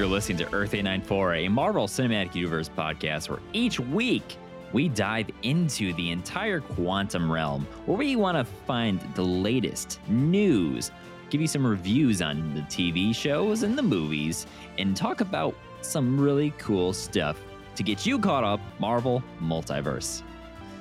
You're listening to Earth 894, a Marvel Cinematic Universe podcast where each week we dive into the entire quantum realm where we want to find the latest news, give you some reviews on the TV shows and the movies, and talk about some really cool stuff to get you caught up Marvel Multiverse.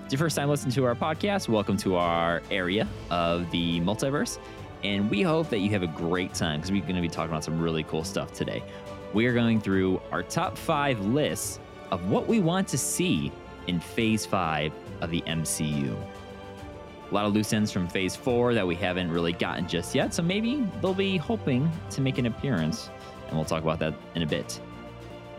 It's your first time listening to our podcast, welcome to our area of the multiverse. And we hope that you have a great time because we're going to be talking about some really cool stuff today. We are going through our top five lists of what we want to see in phase five of the MCU. A lot of loose ends from phase four that we haven't really gotten just yet, so maybe they'll be hoping to make an appearance, and we'll talk about that in a bit.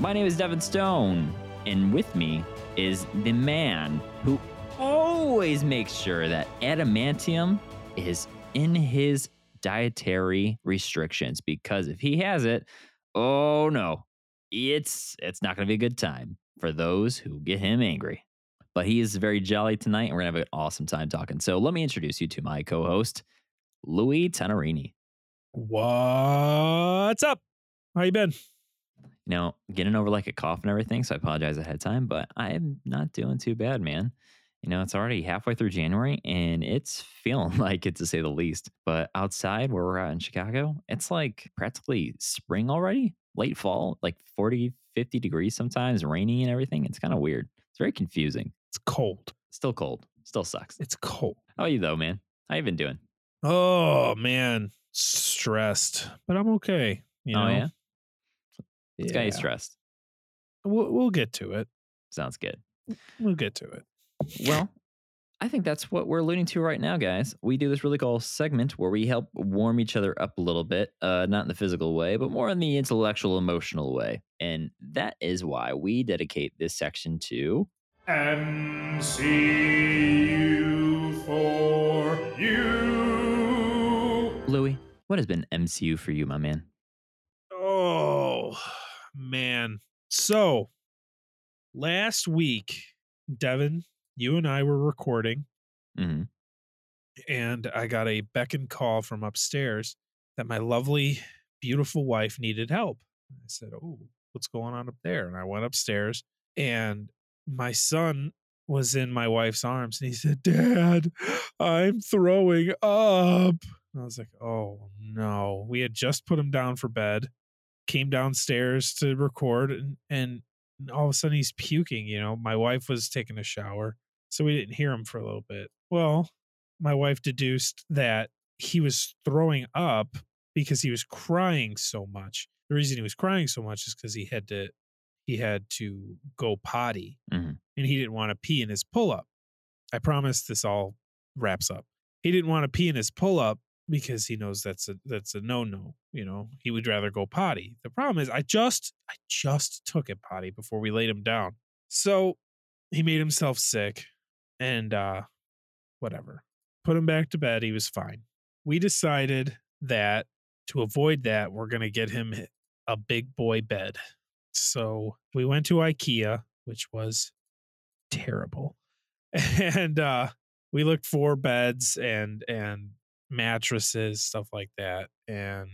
My name is Devin Stone, and with me is the man who always makes sure that adamantium is in his dietary restrictions because if he has it, oh no, it's it's not going to be a good time for those who get him angry. But he is very jolly tonight, and we're gonna have an awesome time talking. So let me introduce you to my co-host, Louis Tenerini. What's up? How you been? You know, getting over like a cough and everything, so I apologize ahead of time, but I am not doing too bad, man. You know, it's already halfway through January and it's feeling like it to say the least. But outside where we're at in Chicago, it's like practically spring already, late fall, like 40, 50 degrees sometimes, rainy and everything. It's kind of weird. It's very confusing. It's cold. Still cold. Still sucks. It's cold. How are you though, man? How you been doing? Oh man, stressed, but I'm okay. You oh know? yeah? It's got you stressed. We'll, we'll get to it. Sounds good. We'll get to it. Well, I think that's what we're alluding to right now, guys. We do this really cool segment where we help warm each other up a little bit, uh, not in the physical way, but more in the intellectual, emotional way. And that is why we dedicate this section to MCU for you. Louis. What has been MCU for you, my man? Oh man. So last week, Devin, you and I were recording, hmm and I got a beckon call from upstairs that my lovely, beautiful wife needed help. I said, Oh, what's going on up there? And I went upstairs, and my son was in my wife's arms, and he said, Dad, I'm throwing up. I was like, Oh no. We had just put him down for bed, came downstairs to record, and, and all of a sudden he's puking. You know, my wife was taking a shower, so we didn't hear him for a little bit. Well, my wife deduced that he was throwing up because he was crying so much. The reason he was crying so much is because he had to he had to go potty Mhm. and he didn't want to pee in his pull up. I promise this all wraps up. He didn't want to pee in his pull up because he knows that's a that's a no no. You know, he would rather go potty. The problem is, I just I just took it potty before we laid him down, so he made himself sick, and uh whatever. Put him back to bed. He was fine. We decided that to avoid that, we're gonna get him a big boy bed. So we went to IKEA, which was terrible, and uh we looked for beds and and mattresses, stuff like that. And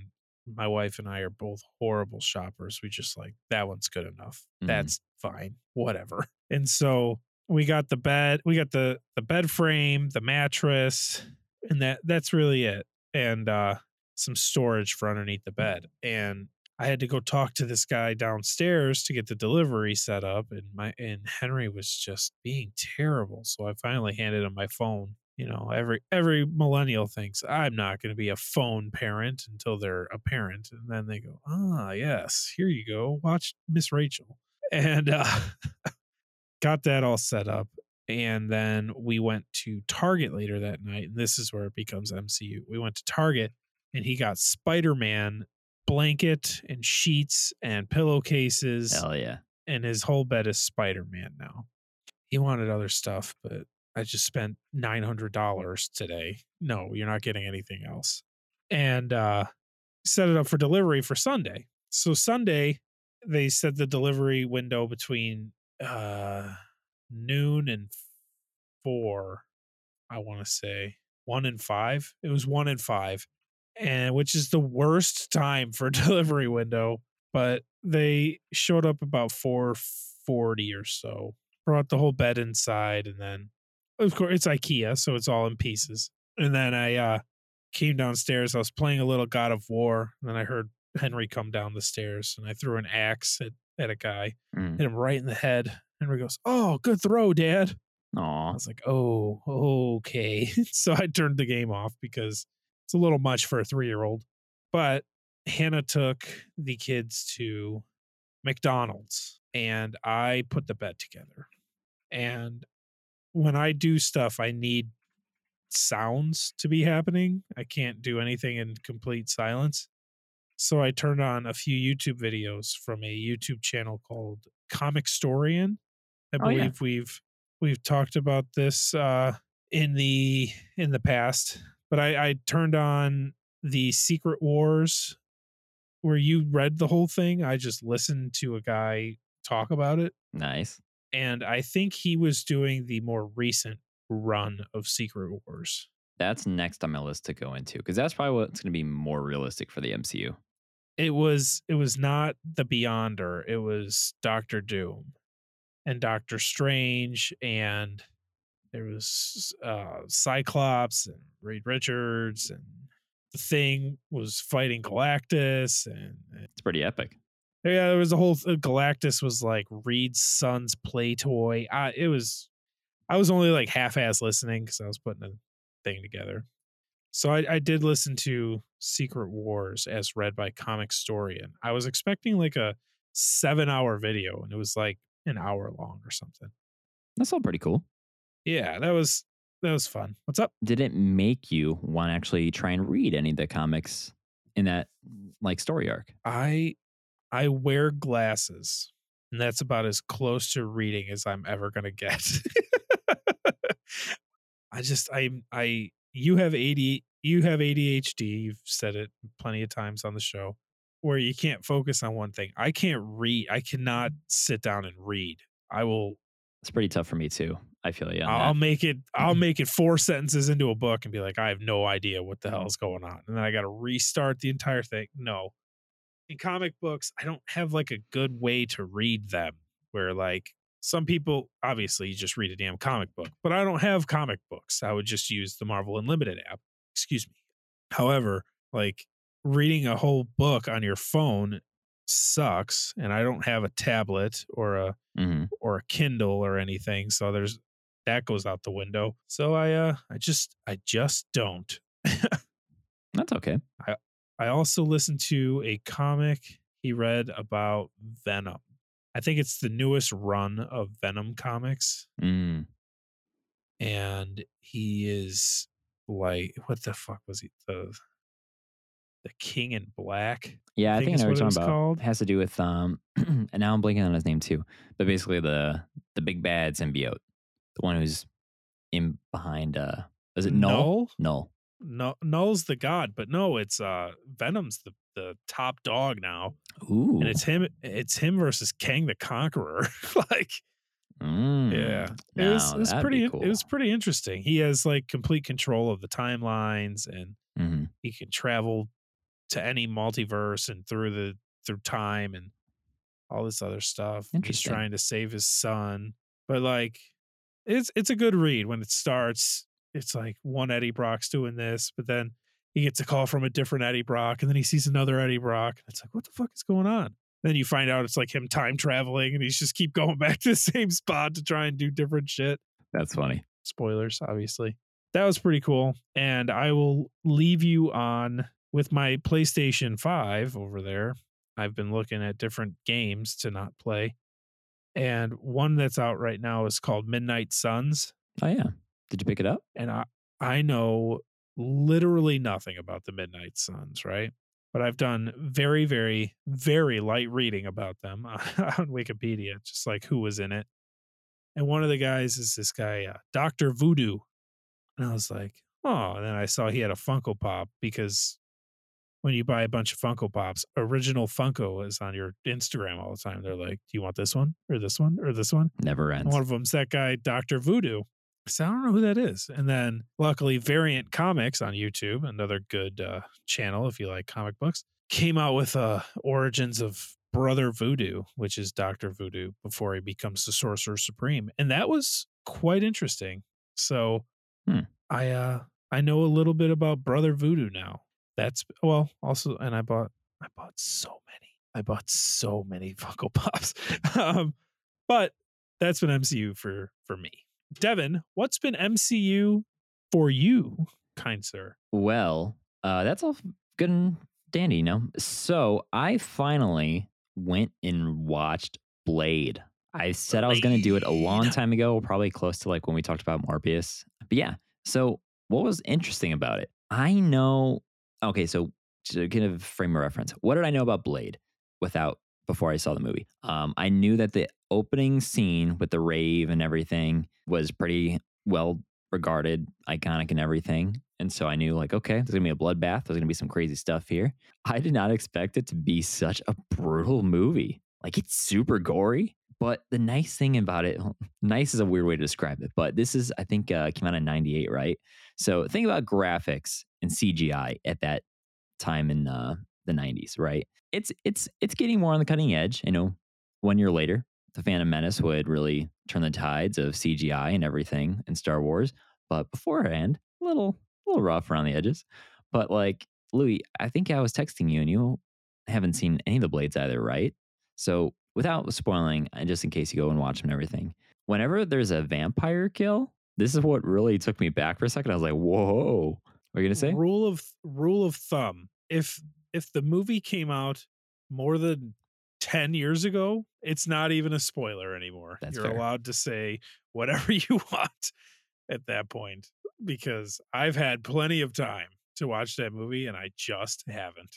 my wife and I are both horrible shoppers. We just like that one's good enough. Mhm. That's fine. Whatever. And so we got the bed, we got the the bed frame, the mattress, and that that's really it. And uh some storage for underneath the bed. And I had to go talk to this guy downstairs to get the delivery set up and my and Henry was just being terrible. So I finally handed him my phone. You know, every every millennial thinks I'm not going to be a phone parent until they're a parent and then they go, "Ah, yes, here you go. Watch Miss Rachel." And uh got that all set up and then we went to Target later that night and this is where it becomes MCU. We went to Target and he got Spider-Man blanket and sheets and pillowcases Hell yeah. and his whole bed is Spider-Man now. He wanted other stuff, but I just spent nine hundred dollars today. No, you're not getting anything else. And uh set it up for delivery for Sunday. So Sunday, they set the delivery window between uh noon and four, I want to say. One and five. It was one and five. And which is the worst time for delivery window. But they showed up about 440 or so. Brought the whole bed inside and then of course it's IKEA, so it's all in pieces. And then I uh came downstairs. I was playing a little God of War, and then I heard Henry come down the stairs and I threw an axe at, at a guy, Mm. hit him right in the head. And Henry goes, Oh, good throw, Dad. Aww. I was like, oh, okay. so I turned the game off because it's a little much for a three year old. But Hannah took the kids to McDonald's and I put the bed together. And when I do stuff, I need sounds to be happening. I can't do anything in complete silence. So I turned on a few YouTube videos from a YouTube channel called Comicstorian. I Oh, yeah. believe we've we've talked about this uh in the in the past but i i turned on the secret wars where you read the whole thing i just listened to a guy talk about it Nice. and i think he was doing the more recent run of secret wars That's next on my list to go into because that's probably what's going to be more realistic for the MCU. It was it was not the beyonder it was doctor doom and doctor strange and there was uh cyclops and reed richards and the thing was fighting galactus and, and It's pretty epic. yeah there was a whole th- galactus was like reed's son's play toy I, it was i was only like half-ass listening because i was putting a thing together so I, I did listen to Secret Wars as read by Comicstorian. I was expecting like a seven hour video and it was like an hour long or something. That's all pretty cool. Yeah, that was that was fun. What's up? Did it make you want to actually try and read any of the comics in that like story arc? I I wear glasses, and that's about as close to reading as I'm ever gonna get. I just I I you have AD you have ADHD. You've said it plenty of times on the show where you can't focus on one thing. I can't read. I cannot mm-hmm. sit down and read. I will. It's pretty tough for me too. I feel you. I'll that. make it. I'll mm-hmm. make it four sentences into a book and be like, I have no idea what the mm-hmm. hell is going on, and then I got to restart the entire thing. No, in comic books, I don't have like a good way to read them. Where like some people, obviously, just read a damn comic book, but I don't have comic books. I would just use the Marvel Unlimited app. Excuse me. However, like reading a whole book on your phone sucks, and I don't have a tablet or a Mhm. or a Kindle or anything. So there's that goes out the window. So I uh I just I just don't. That's okay. I I also listened to a comic he read about Venom. I think it's the newest run of Venom comics. Mm. And he is like what the fuck was he the the King in Black? Yeah, I think think, I know what you're talking about. called. It has to do with um, and now I'm blanking on his name too. But basically, the the big bad symbiote, the one who's in behind. uh Is it Knull? Knull? Knull. No Knull's the god, but no, it's uh Venom's the the top dog now. Ooh. and it's him it's him versus Kang the Conqueror. like Mm. yeah. It was, it was pretty be it was pretty interesting. He has like complete control of the timelines and Mhm. he can travel to any multiverse and through the through time and all this other stuff. He's trying to save his son. But like it's it's a good read when it starts. It's like one Eddie Brock's doing this, but then he gets a call from a different Eddie Brock, and then he sees another Eddie Brock. And it's like, what the fuck is going on? Then you find out it's like him time traveling, and he's just keep going back to the same spot to try and do different shit. That's funny. Spoilers, obviously. That was pretty cool. And I will leave you on with my PlayStation 5 over there. I've been looking at different games to not play. And one that's out right now is called Midnight Suns. Oh yeah. Did you pick it up? And I, I know literally nothing about the Midnight Suns, right? But I've done very, very, very light reading about them on Wikipedia, just like who was in it. And one of the guys is this guy, uh, Dr. Voodoo. And I was like, oh, and then I saw he had a Funko Pop because when you buy a bunch of Funko Pops, original Funko is on your Instagram all the time. They're like, do you want this one or this one or this one? Never And ends. one of them's that guy, Dr. Voodoo. So I don't know who that is. And then luckily, Variant Comics on YouTube, another good uh, channel if you like comic books, came out with uh, Origins of Brother Voodoo, which is Doctor Voodoo before he becomes the Sorcerer Supreme, and that was quite interesting. So, Hmm. I uh I know a little bit about Brother Voodoo now. That's well, also, and I bought I bought so many. I bought so many Funko Pops. um, but that's been MCU for for me. Devin, what's been MCU for you, kind sir? Well, uh, that's all good and dandy, you know. So I finally went and watched Blade. I said I was going to do it a long time ago, probably close to like when we talked about Morbius. But yeah, so what was interesting about it? I know. Okay, so to kind of frame a reference, what did I know about Blade without before I saw the movie? Um, I knew that the opening scene with the rave and everything was pretty well regarded, iconic, and everything. And so I knew, like, okay, there's gonna be a bloodbath. There's gonna be some crazy stuff here. I did not expect it to be such a brutal movie. Like, it's super gory. But the nice thing about it, nice is a weird way to describe it. But this is, I think, uh, came out in '98, right? So think about graphics and CGI at that time in uh, the '90s, right? It's it's it's getting more on the cutting edge. You know, one year later, the Phantom Menace would really turn the tides of CGI and everything in Star Wars. But beforehand, a little a little rough around the edges. But like Louis, I think I was texting you and you haven't seen any of the blades either, right? So without spoiling, and just in case you go and watch them and everything, whenever there's a vampire kill, this is what really took me back for a second. I was like, whoa. What are you gonna say? Rule of rule of thumb: if if the movie came out more than ten years ago, it's not even a spoiler anymore. That's You're fair. allowed to say whatever you want at that point because I've had plenty of time to watch that movie and I just haven't.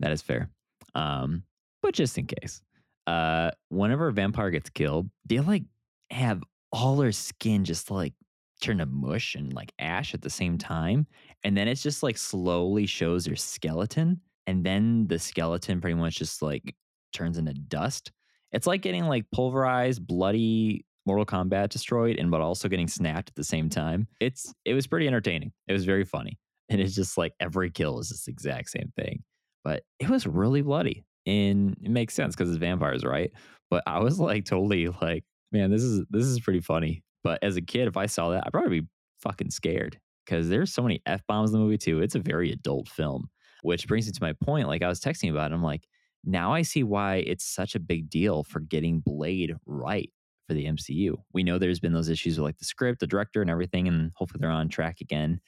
That is fair. Um, but just in case, uh, whenever a vampire gets killed, they like have all their skin just like turn to mush and like ash at the same time. And then it's just like slowly shows their skeleton. And then the skeleton pretty much just like turns into dust. It's like getting like pulverized, bloody Mortal Kombat destroyed, and but also getting snapped at the same time. It's it was pretty entertaining. It was very funny. And it's just like every kill is this exact same thing but it was really bloody and it makes sense because it's vampires right but i was like totally like man this is this is pretty funny but as a kid if i saw that i'd probably be fucking scared because there's so many f-bombs in the movie too it's a very adult film which brings me to my point like i was texting about it i'm like now i see why it's such a big deal for getting blade right for the mcu we know there's been those issues with like the script the director and everything and hopefully they're on track again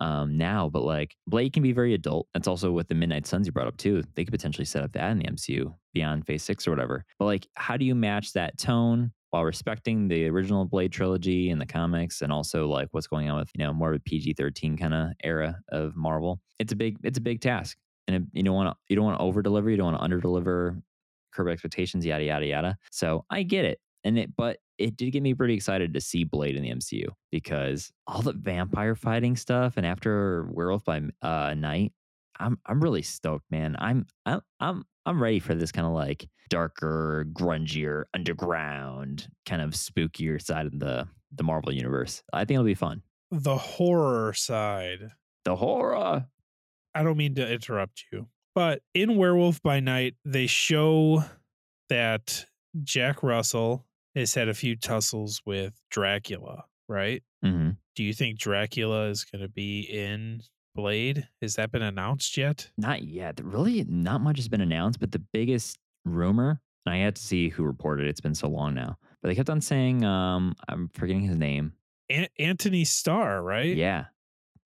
um, now, but like Blade can be very adult. That's also with the Midnight Suns you brought up too. They could potentially set up that in the MCU beyond Phase Six or whatever. But like, how do you match that tone while respecting the original Blade trilogy and the comics, and also like what's going on with you know more of a PG thirteen kind of era of Marvel? It's a big it's a big task, and you don't want to you don't want to over deliver, you don't want to under deliver, curb expectations, yada yada yada. So I get it, and it but it did get me pretty excited to see Blade in the MCU because all the vampire fighting stuff and after Werewolf by uh, Night, I'm I'm really stoked, man. I'm I'm I'm I'm ready for this kind of like darker, grungier, underground, kind of spookier side of the the Marvel universe. I think it'll be fun. The horror side. The horror. I don't mean to interrupt you, but in Werewolf by Night, they show that Jack Russell has had a few tussles with Dracula, right? hmm Do you think Dracula is going to be in Blade? Has that been announced yet? Not yet. Really, not much has been announced, but the biggest rumor, and I had to see who reported it. It's been so long now, but they kept on saying, um, I'm forgetting his name. An- Antony Starr, right? Yeah,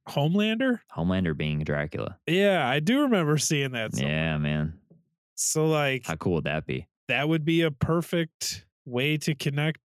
Homelander? Homelander being Dracula. Yeah, I do remember seeing that. somewhere. Yeah, man. So, like, How cool would that be? that would be a perfect way to connect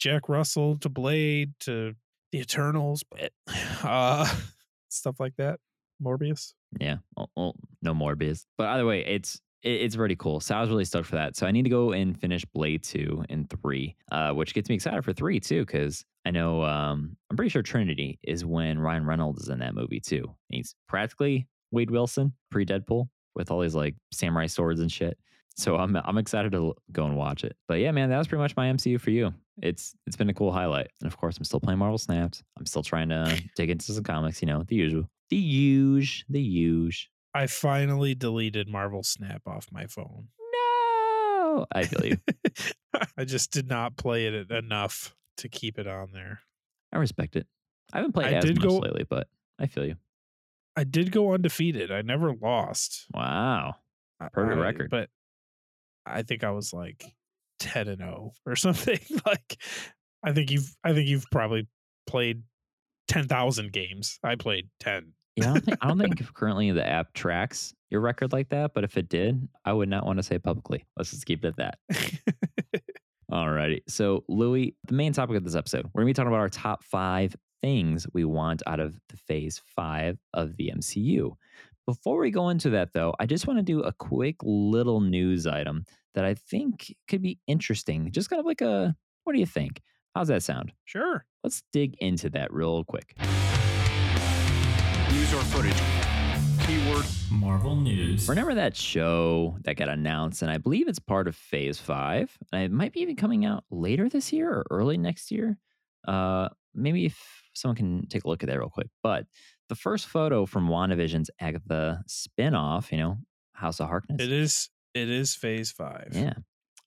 Jack Russell to Blade to the Eternals, but uh, stuff like that. Morbius. Yeah. Well, no Morbius. But either way, it's it, it's pretty cool. So I was really stoked for that. So I need to go and finish Blade 2 and 3, uh, which gets me excited for 3 too, because I know um, I'm pretty sure Trinity is when Ryan Reynolds is in that movie too. He's practically Wade Wilson pre Deadpool with all these like samurai swords and shit. So I'm I'm excited to go and watch it. But yeah, man, that was pretty much my MCU for you. It's it's been a cool highlight. And of course, I'm still playing Marvel Snaps. I'm still trying to dig into some comics, you know, the usual. The huge, the huge. I finally deleted Marvel Snap off my phone. No, I feel you. I just did not play it enough to keep it on there. I respect it. I haven't played I as did much go- lately, but I feel you. I did go undefeated. I never lost. Wow. Perfect I- record. But I think I was like 10 and 0 or something. like I think you've I think you've probably played 10,000 games. I played 10. Yeah, I don't think I don't think currently the app tracks your record like that, but if it did, I would not want to say publicly. Let's just keep it at that. Alrighty. So, Louis, the main topic of this episode, we're gonna be talking about our top five things we want out of the phase five of the MCU. Before we go into that, though, I just want to do a quick little news item that I think could be interesting. Just kind of like a what do you think? How's that sound? sure. Let's dig into that real quick. News or footage. Keyword Marvel News. Remember that show that got announced, and I believe it's part of Phase Five, and it might be even coming out later this year or early next year. Uh, maybe if someone can take a look at that real quick. But the first photo from WandaVision's Agatha spinoff, you know, House of Harkness, It is it is phase 5. yeah,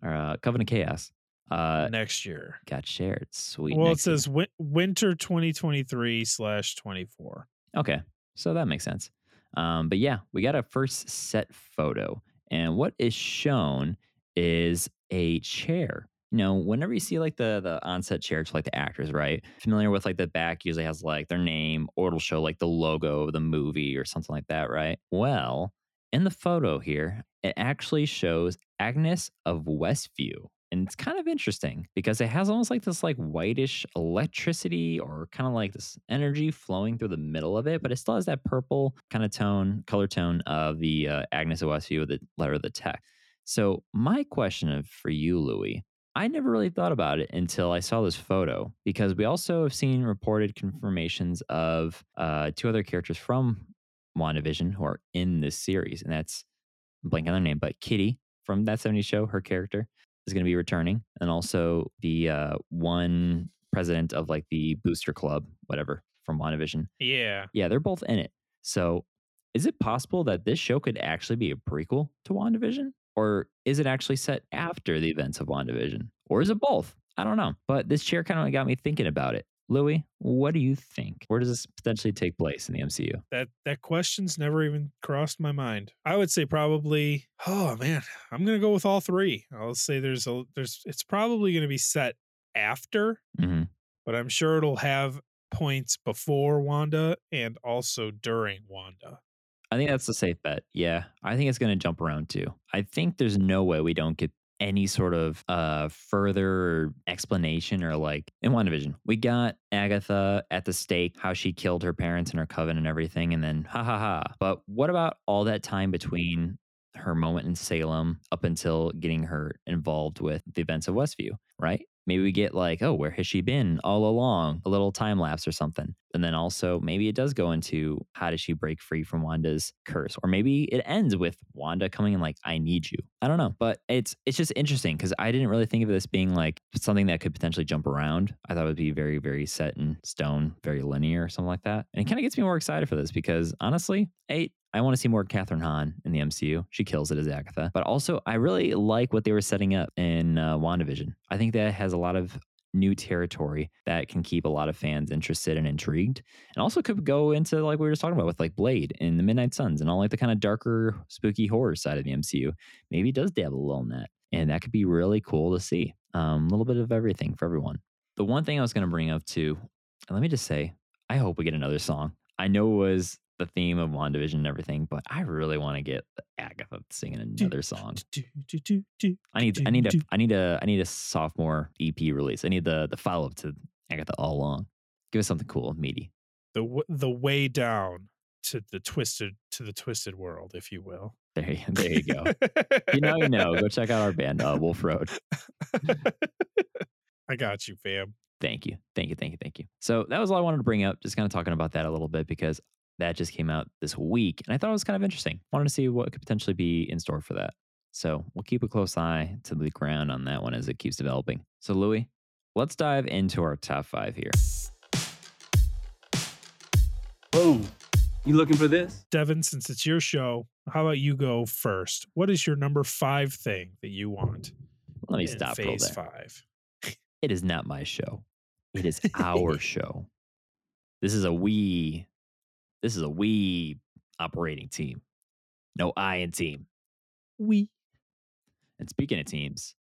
or uh, Covenant of Chaos, uh, Next year. got shared. Sweet. well, it says win- winter 2023 slash 24. Okay, so that makes sense. Um, but yeah, we got a first set photo, and what is shown is a chair. You know, whenever you see like the the onset chair to like the actors, right? Familiar with like the back usually has like their name, or it'll show like the logo of the movie or something like that, right? Well, in the photo here, it actually shows Agnes of Westview. And it's kind of interesting because it has almost like this like whitish electricity or kind of like this energy flowing through the middle of it, but it still has that purple kind of tone, color tone of the uh, Agnes of Westview, with the letter of the text. So my question for you, Louis, I never really thought about it until I saw this photo because we also have seen reported confirmations of uh, two other characters from WandaVision who are in this series, and that's I'm blanking on their name, but Kitty from that 70s show, her character is going to be returning, and also the uh, one president of like the Booster Club, whatever, from WandaVision. Yeah. Yeah, they're both in it. So, is it possible that this show could actually be a prequel to WandaVision? Or is it actually set after the events of WandaVision? Or is it both? I don't know. But this chair kind of got me thinking about it. Louis, what do you think? Where does this potentially take place in the MCU? That that question's never even crossed my mind. I would say probably oh man, I'm going to go with all three. I'll say there's a there's it's probably going to be set after, hmm but I'm sure it'll have points before Wanda and also during Wanda. I think that's a safe bet. Yeah. I think it's going to jump around too. I think there's no way we don't get any sort of uh further explanation or like in WandaVision we got agatha at the stake how she killed her parents and her coven and everything and then ha ha ha but what about all that time between her moment in salem up until getting her involved with the events of westview right maybe we get like oh where has she been all along? a little time lapse or something. And then also maybe it does go into how does she break free from wanda's curse? or maybe it ends with wanda coming and like i need you. I don't know. But it's it's just interesting because i didn't really think of this being like something that could potentially jump around. I thought it would be very very set in stone very linear or something like that. And it kind of gets me more excited for this because honestly eight I want to see more Kathryn Hahn in the MCU. She kills it as Agatha. But also, I really like what they were setting up in uh, WandaVision. I think that has a lot of new territory that can keep a lot of fans interested and intrigued. And also could go into like we were just talking about with like Blade and the Midnight Suns and all like the kind of darker, spooky horror side of the MCU. Maybe does dabble a little in that. And that could be really cool to see. Um, a little bit of everything for everyone. The one thing I was going to bring up too, and let me just say, I hope we get another song. I know it was the theme of WandaVision and everything, but I really want to get Agatha singing another song. I need I need a I need a I need a sophomore EP release. I need the the follow up to Agatha all along. Give us something cool, meaty. the the way down to the twisted to the twisted world, if you will. There, you- there you go. you know, you know. Go check out our band, uh, Wolf Road. I got you, fam. Thank you, thank you, thank you, thank you. So that was all I wanted to bring up. Just kind of talking about that a little bit because that just came out this week, and I thought it was kind of interesting. Wanted to see what could potentially be in store for that. So we'll keep a close eye to the ground on that one as it keeps developing. So Louis, let's dive into our top five here. Boom. You looking for this? Devin, since it's your show, how about you go first? What is your number five thing that you want? Let me in stop real phase there. five. It is not my show. It is our show. This is a we. This is a we operating team. No I in team. We. And speaking of teams,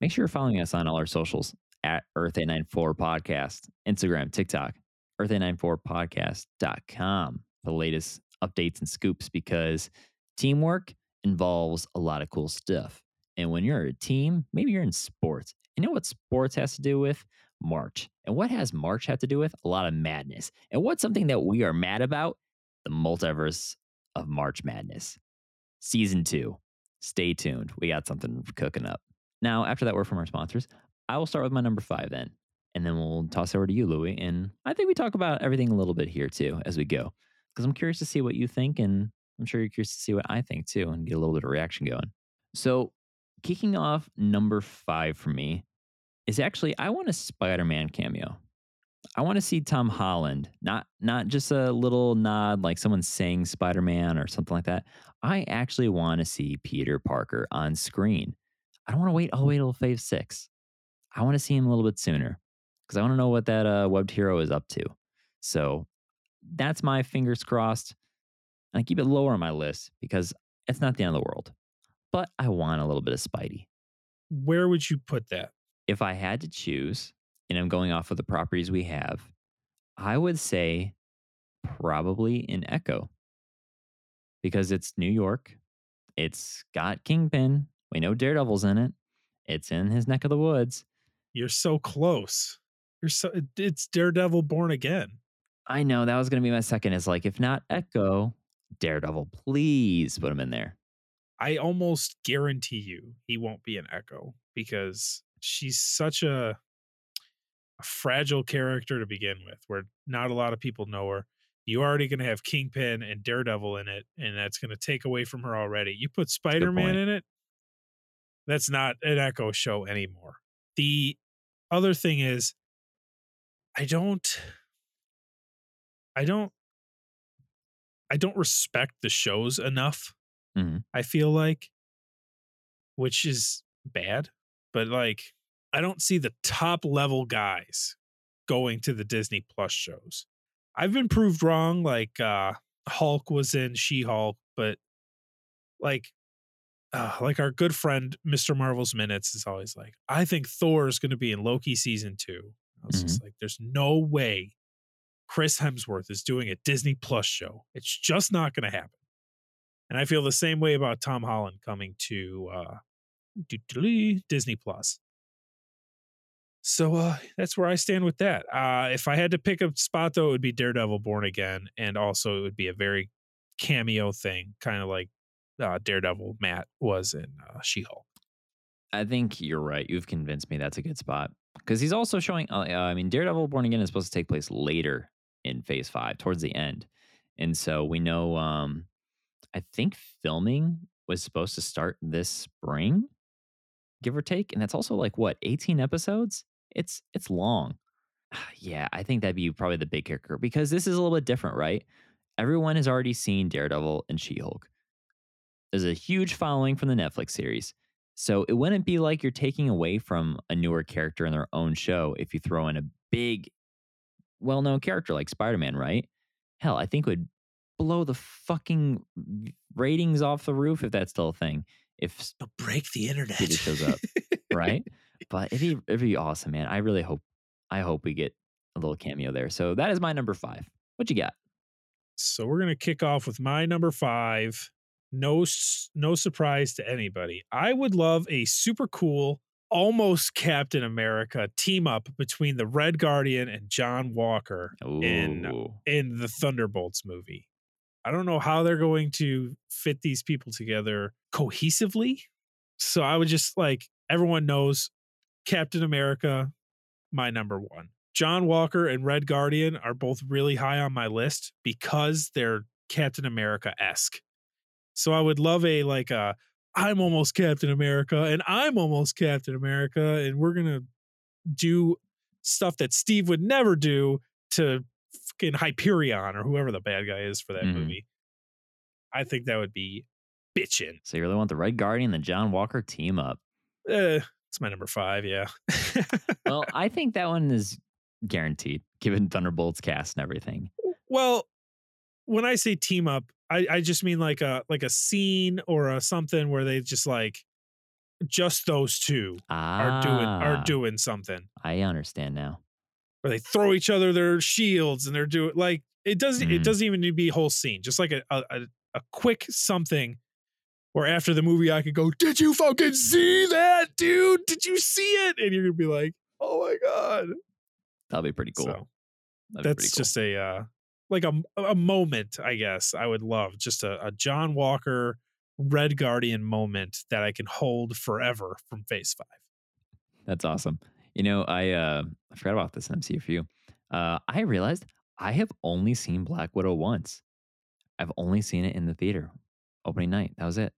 make sure you're following us on all our socials at Earth894 Podcast, Instagram, TikTok, Earth894Podcast.com for the latest updates and scoops because teamwork involves a lot of cool stuff. And when you're a team, maybe you're in sports. You know what sports has to do with? March. And what has March have to do with? A lot of madness. And what's something that we are mad about? The multiverse of March Madness. Season two. Stay tuned. We got something cooking up. Now, after that word from our sponsors, I will start with my number five then. And then we'll toss over to you, Louie. And I think we talk about everything a little bit here too as we go. Because I'm curious to see what you think. And I'm sure you're curious to see what I think too and get a little bit of reaction going. So, kicking off number five for me is actually I want a Spider-Man cameo. I want to see Tom Holland, not not just a little nod like someone saying Spider-Man or something like that. I actually want to see Peter Parker on screen. I don't want to wait all the way till Phase Six. I want to see him a little bit sooner because I want to know what that uh, webbed hero is up to. So that's my fingers crossed. And I keep it lower on my list because it's not the end of the world. But I want a little bit of Spidey. Where would you put that? If I had to choose, and I'm going off of the properties we have, I would say probably an Echo because it's New York. It's got Kingpin. We know Daredevil's in it. It's in his neck of the woods. You're so close. You're so it's Daredevil born again. I know that was going to be my second. Is like, if not Echo, Daredevil, please put him in there. I almost guarantee you he won't be an Echo because she's such a, a fragile character to begin with, where not a lot of people know her. You're already going to have Kingpin and Daredevil in it, and that's going to take away from her already. You put Spider Man in it, that's not an Echo show anymore. The other thing is, I don't, I don't, I don't respect the shows enough. Mhm. I feel like, which is bad, but like, I don't see the top level guys going to the Disney Plus shows. I've been proved wrong. Like, uh, Hulk was in She Hulk, but like, uh, like our good friend Mr. Marvel's Minutes is always like, I think Thor is going to be in Loki season two. I was just like, there's no way Chris Hemsworth is doing a Disney Plus show. It's just not going to happen. And I feel the same way about Tom Holland coming to uh, Disney Plus. So uh, that's where I stand with that. Uh, if I had to pick a spot, though, it would be Daredevil Born Again, and also it would be a very cameo thing, kind of like uh, Daredevil Matt was in uh, She Hulk. I think you're right. You've convinced me that's a good spot because he's also showing. Uh, I mean, Daredevil Born Again is supposed to take place later in Phase Five, towards the end, and so we know. Um, I think filming was supposed to start this spring, give or take, and that's also like what 18 episodes. It's it's long. Yeah, I think that'd be probably the big kicker because this is a little bit different, right? Everyone has already seen Daredevil and She Hulk. There's a huge following from the Netflix series. So it wouldn't be like you're taking away from a newer character in their own show if you throw in a big, well known character like Spider Man, right? Hell, I think would blow the fucking ratings off the roof if that's still a thing. If break the internet. Peter shows up, right? but it'd be, it'd be awesome, man. I really hope I hope we get a little cameo there. So that is my number five. What you got? So we're gonna kick off with my number five. No, no surprise to anybody. I would love a super cool, almost Captain America team up between the Red Guardian and John Walker in in the Thunderbolts movie. I don't know how they're going to fit these people together cohesively. So I would just like everyone knows Captain America, my number one. John Walker and Red Guardian are both really high on my list because they're Captain America esque. So I would love a like a I'm almost Captain America and I'm almost Captain America and we're gonna do stuff that Steve would never do to fucking Hyperion or whoever the bad guy is for that Mhm. movie. I think that would be bitchin'. So you really want the Red Guardian and the John Walker team up? Uh, it's my number five. Yeah. Well, I think that one is guaranteed, given Thunderbolts cast and everything. well, when I say team up, I, I just mean like a like a scene or a something where they just like just those two are doing are Ah, doing something. I understand now. Where they throw each other their shields and they're doing like it doesn't it Mhm. doesn't even need to be a whole scene. Just like a a, a, a quick something where after the movie I could go, Did you fucking see that, dude? Did you see it? And you're gonna be like, Oh my god. That'll be pretty cool. So be that's pretty cool. just a uh like a a moment i guess i would love just a, a john walker red guardian moment that i can hold forever from phase five That's awesome. You know, I uh I forgot about this MCU. For you. Uh I realized I have only seen Black Widow once. I've only seen it in the theater opening night. That was it.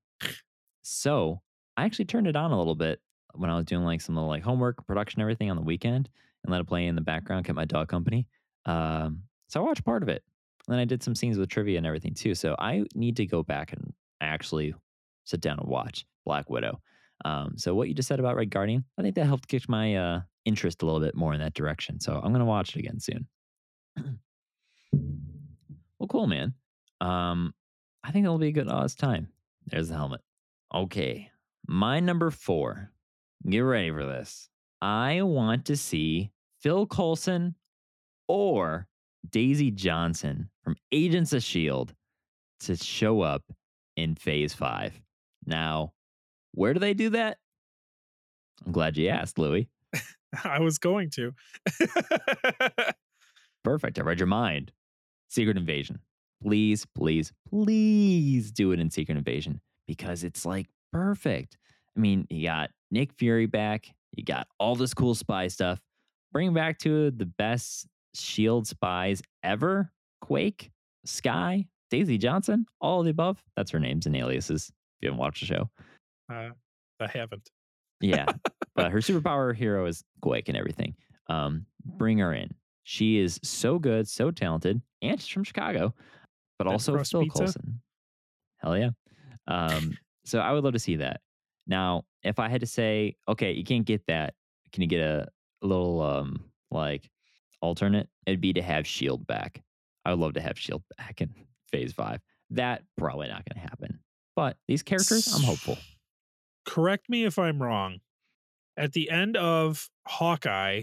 So I actually turned it on a little bit when I was doing like some little like homework, production, everything on the weekend, and let it play in the background, kept my dog company. Um, so I watched part of it. And then I did some scenes with trivia and everything too. So I need to go back and actually sit down and watch Black Widow. Um, so what you just said about Red Guardian, I think that helped kick my uh, interest a little bit more in that direction. So I'm gonna watch it again soon. well, cool, man. Um, I think that'll be a good Oz time. There's the helmet. Okay, my number four. Get ready for this. I want to see Phil Coulson or Daisy Johnson from Agents of S.H.I.E.L.D. to show up in phase five. Now, where do they do that? I'm glad you asked, Louis. i was going to Perfect. I read your mind. Secret Invasion. Please, please, please do it in Secret Invasion because it's like perfect. I mean, you got Nick Fury back, you got all this cool spy stuff. Bring back to the best Shield spies ever Quake, Sky, Daisy Johnson, all of the above. That's her names and aliases if you haven't watched the show. uh, i haven't Yeah, but her superpower hero is Quake and everything. Um, bring her in. She is so good, so talented, and she's from Chicago, but also Phil pizza? Coulson. Hell yeah. Um, so I would love to see that. Now, if I had to say, okay, you can't get that, can you get a, a little um like alternate? It'd be to have Shield back. I would love to have Shield back in Phase Five. That probably not going to happen. But these characters, I'm hopeful. correct me if i'm wrong at the end of hawkeye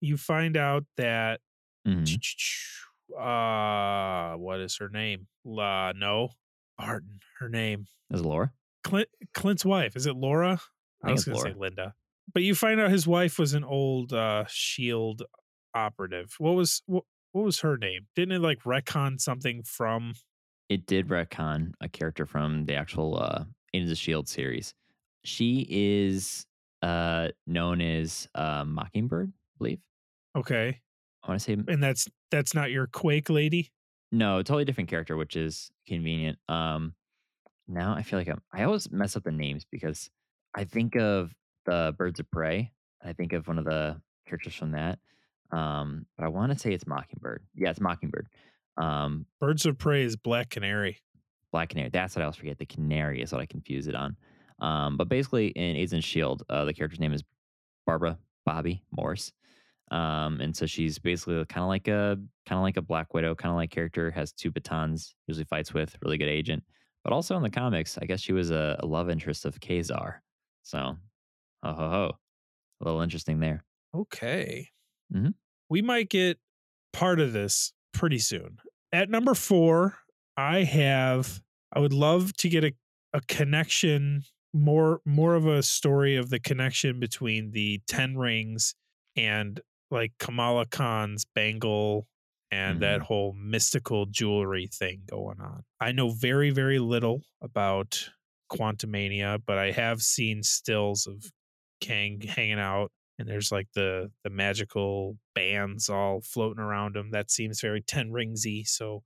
you find out that Mhm. uh what is her name uh no Barton, her name Is Laura? Clint Clint's wife. Is it Laura? I I, was gonna say Linda. But you find out his wife was an old uh shield operative. What was what, what was her name? Didn't it like retcon something from it did retcon a character from the actual uh Agents of Shield series. She is uh known as uh Mockingbird, I believe. Okay. I want to say And that's that's not your Quake lady? no, totally different character, which is convenient. Um now I feel like I'm I always mess up the names because I think of the Birds of Prey. I think of one of the characters from that. Um, but I want to say it's Mockingbird. Yeah, it's Mockingbird. Um, Birds of Prey is Black Canary. Black Canary. That's what I always forget. The Canary is what I confuse it on. Um, but basically, in Agents Shield, uh, the character's name is Barbara Bobbi Morse, um, and so she's basically kind of like a kind of like a Black Widow, kind of like character. Has two batons, usually fights with, really good agent. But also in the comics, I guess she was a, a love interest of Ka-Zar. So, ho ho ho, a little interesting there. Okay. Mhm. We might get part of this pretty soon. At number four, I have I would love to get a, a connection, more more of a story of the connection between the Ten Rings and like Kamala Khan's bangle and that mm-hmm. whole mystical jewelry thing going on. I know very, very little about Quantumania, but I have seen stills of Kang hanging out and there's like the the magical bands all floating around him. That seems very ten ringsy. So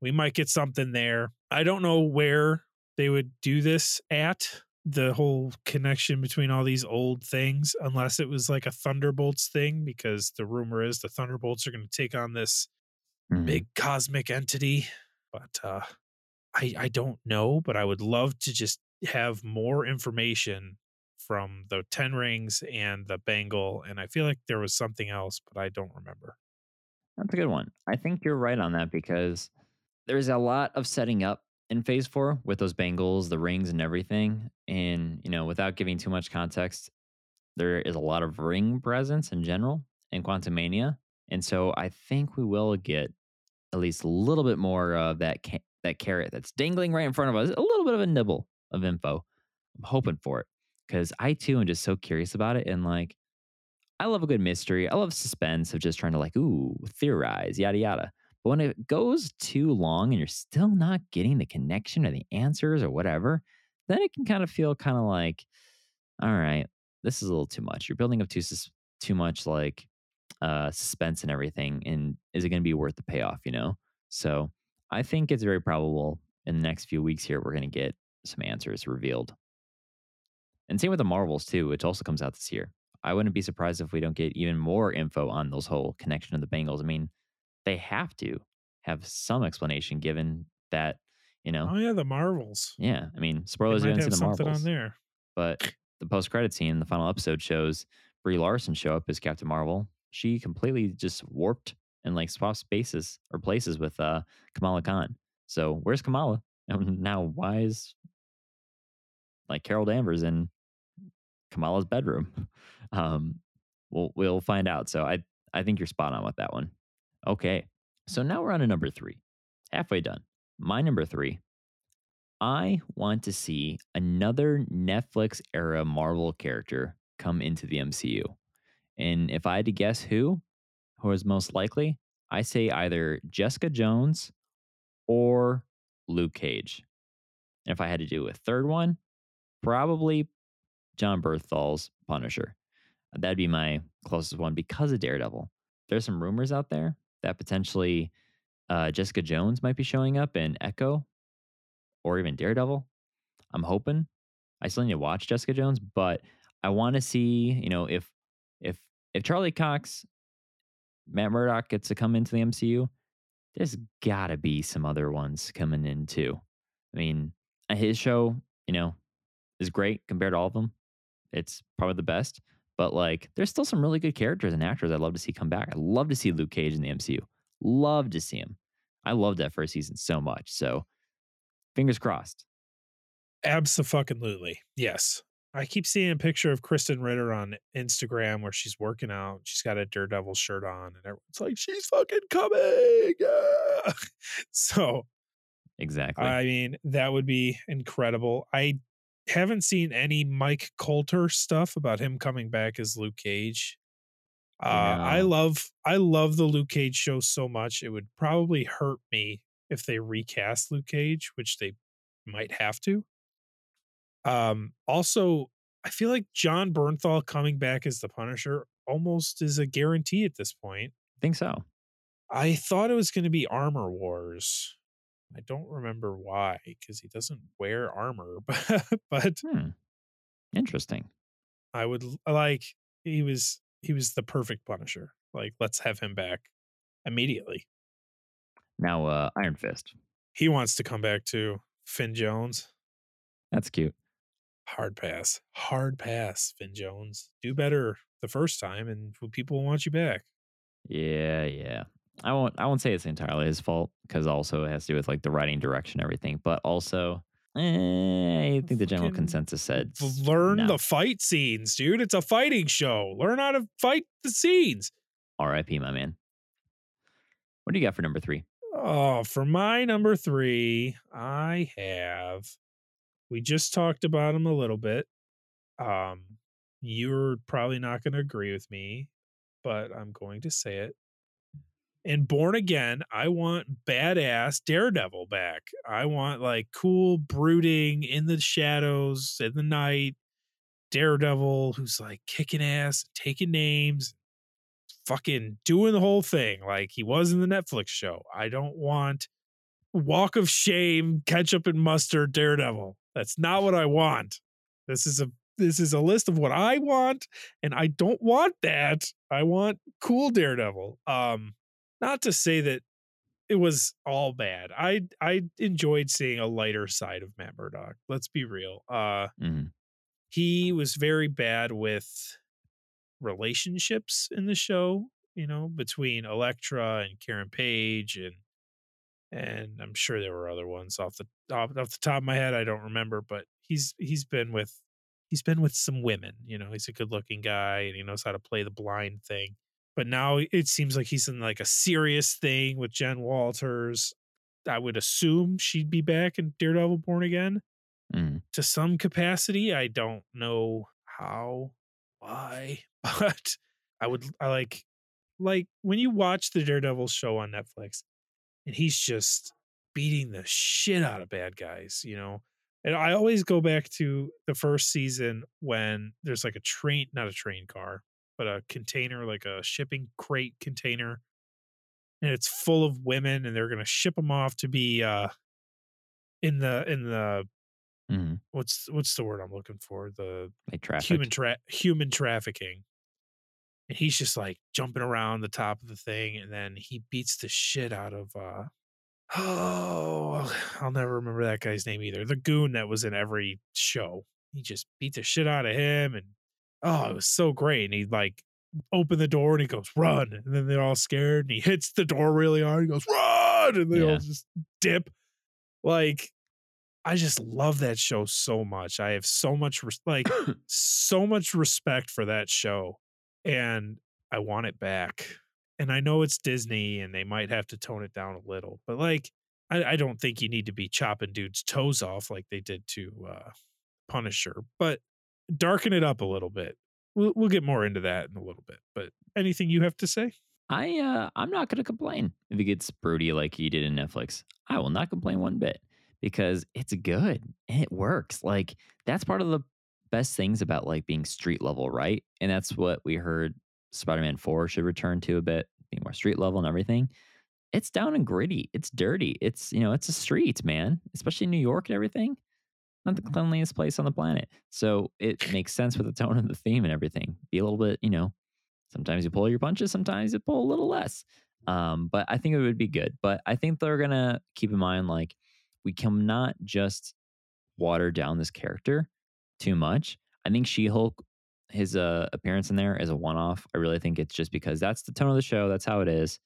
we might get something there. I don't know where they would do this at the whole connection between all these old things, unless it was like a Thunderbolts thing, because the rumor is the Thunderbolts are going to take on this Mhm. big cosmic entity. But uh, I I don't know. But I would love to just have more information from the Ten Rings and the Bangle. And I feel like there was something else, but I don't remember. That's a good one. I think you're right on that because there's a lot of setting up in phase four with those bangles, the rings, and everything. And, you know, without giving too much context, there is a lot of ring presence in general in Quantumania. And so I think we will get at least a little bit more of that ca- that carrot that's dangling right in front of us, a little bit of a nibble of info. I'm hoping for it because I too am just so curious about it. And like, I love a good mystery. I love suspense of just trying to like, ooh, theorize, yada yada. But when it goes too long and you're still not getting the connection or the answers or whatever, then it can kind of feel kind of like, all right, this is a little too much. You're building up too too much like uh, suspense and everything, and is it going to be worth the payoff? You know. So I think it's very probable in the next few weeks here we're going to get some answers revealed. And same with the Marvels too, which also comes out this year. I wouldn't be surprised if we don't get even more info on those whole connection of the bangles. I mean, they have to have some explanation given that, you know, Oh yeah, the Marvels. yeah. I mean, spoilers, you might have the something Marvels, on there. but the post credit scene in the final episode shows Brie Larson show up as Captain Marvel. She completely just warped and like swapped spaces or places with uh Kamala Khan. So where's Kamala? And now why is like Carol Danvers in Kamala's bedroom? Um, we'll we'll find out. So I I think you're spot on with that one. Okay, so now we're on to number three, halfway done. My number three. I want to see another Netflix era Marvel character come into the MCU. And if I had to guess who, who is most likely, I say either Jessica Jones or Luke Cage. And if I had to do a third one, probably Jon Bernthal's Punisher. That'd be my closest one because of Daredevil. There's some rumors out there that potentially uh, Jessica Jones might be showing up in Echo or even Daredevil. I'm hoping. I still need to watch Jessica Jones, but I want to see, you know, if if if Charlie Cox, Matt Murdock gets to come into the MCU, there's gotta be some other ones coming in too. I mean, his show, you know, is great compared to all of them. It's probably the best, but like, there's still some really good characters and actors I'd love to see come back. I'd love to see Luke Cage in the MCU. Love to see him. I loved that first season so much. So, fingers crossed. Absolutely. Yes. I keep seeing a picture of Krysten Ritter on Instagram where she's working out. She's got a Daredevil shirt on, and everyone's like, she's fucking coming. So, Exactly. I mean, that would be incredible. I haven't seen any Mike Colter stuff about him coming back as Luke Cage. Uh, I love I love the Luke Cage show so much. It would probably hurt me if they recast Luke Cage, which they might have to. Um, also, I feel like Jon Bernthal coming back as the Punisher almost is a guarantee at this point. I think so. I thought it was going to be Armor Wars. I don't remember why because he doesn't wear armor, but but Hmm. Interesting. I would like he was he was the perfect Punisher. Like let's have him back immediately. Now, uh, Iron Fist. He wants to come back to Finn Jones, That's cute. hard pass, hard pass. Finn Jones, do better the first time, and people will want you back. Yeah, yeah. I won't. I won't say it's entirely his fault because also it has to do with like the writing direction, and everything. But also, eh, I think the general consensus said Learn no. the fight scenes, dude. It's a fighting show. Learn how to fight the scenes. R.I.P. My man. What do you got for number three? Oh, for my number three, I have. We just talked about him a little bit. Um, you're probably not going to agree with me, but I'm going to say it. In Born Again, I want badass Daredevil back. I want like cool, brooding in the shadows in the night Daredevil who's like kicking ass, taking names, fucking doing the whole thing like he was in the Netflix show. I don't want walk of shame, ketchup and mustard Daredevil. That's not what I want. This is a this is a list of what I want and I don't want that. I want cool Daredevil. Um not to say that it was all bad. I I enjoyed seeing a lighter side of Matt Murdock. Let's be real. Uh Mhm. he was very bad with relationships in the show, you know, between Elektra and Karen Page and and I'm sure there were other ones off the off, off the top of my head I don't remember, but he's he's been with he's been with some women, you know, he's a good-looking guy and he knows how to play the blind thing. But now it seems like he's in like a serious thing with Jen Walters. I would assume she'd be back in Daredevil Born Again Mhm. to some capacity. I don't know how, why, but I would I like like when you watch the Daredevil show on Netflix and he's just beating the shit out of bad guys, you know. And I always go back to the first season when there's like a train, not a train car, but a container, like a shipping crate container, and it's full of women, and they're gonna ship them off to be uh in the in the Mhm. what's what's the word I'm looking for? The Like human tra- human trafficking. And he's just like jumping around the top of the thing, and then he beats the shit out of uh oh I'll never remember that guy's name either. The goon that was in every show. He just beat the shit out of him and oh it was so great. And he like opened the door and he goes, run. And then they're all scared and he hits the door really hard. He goes, run, and they Yeah. all just dip. Like I just love that show so much. I have so much res- like so much respect for that show and I want it back. And I know it's Disney and they might have to tone it down a little, but like I, I don't think you need to be chopping dudes' toes off like they did to uh Punisher, but darken it up a little bit. We'll we'll get more into that in a little bit. But anything you have to say? I uh I'm not gonna complain if it gets broody like he did in Netflix. I will not complain one bit because it's good and it works. Like that's part of the best things about like being street level, right? And that's what we heard Spider-Man 4 should return to a bit, being more street level and everything. It's down and gritty. It's dirty. It's you know, it's a street, man, especially in New York and everything. Not the cleanliest place on the planet. So it makes sense with the tone of the theme and everything. Be a little bit, you know, sometimes you pull your punches, sometimes you pull a little less. Um, but I think it would be good. But I think they're gonna keep in mind like we cannot just water down this character too much. I think She-Hulk, his uh, appearance in there is a one-off. I really think it's just because that's the tone of the show. That's how it is.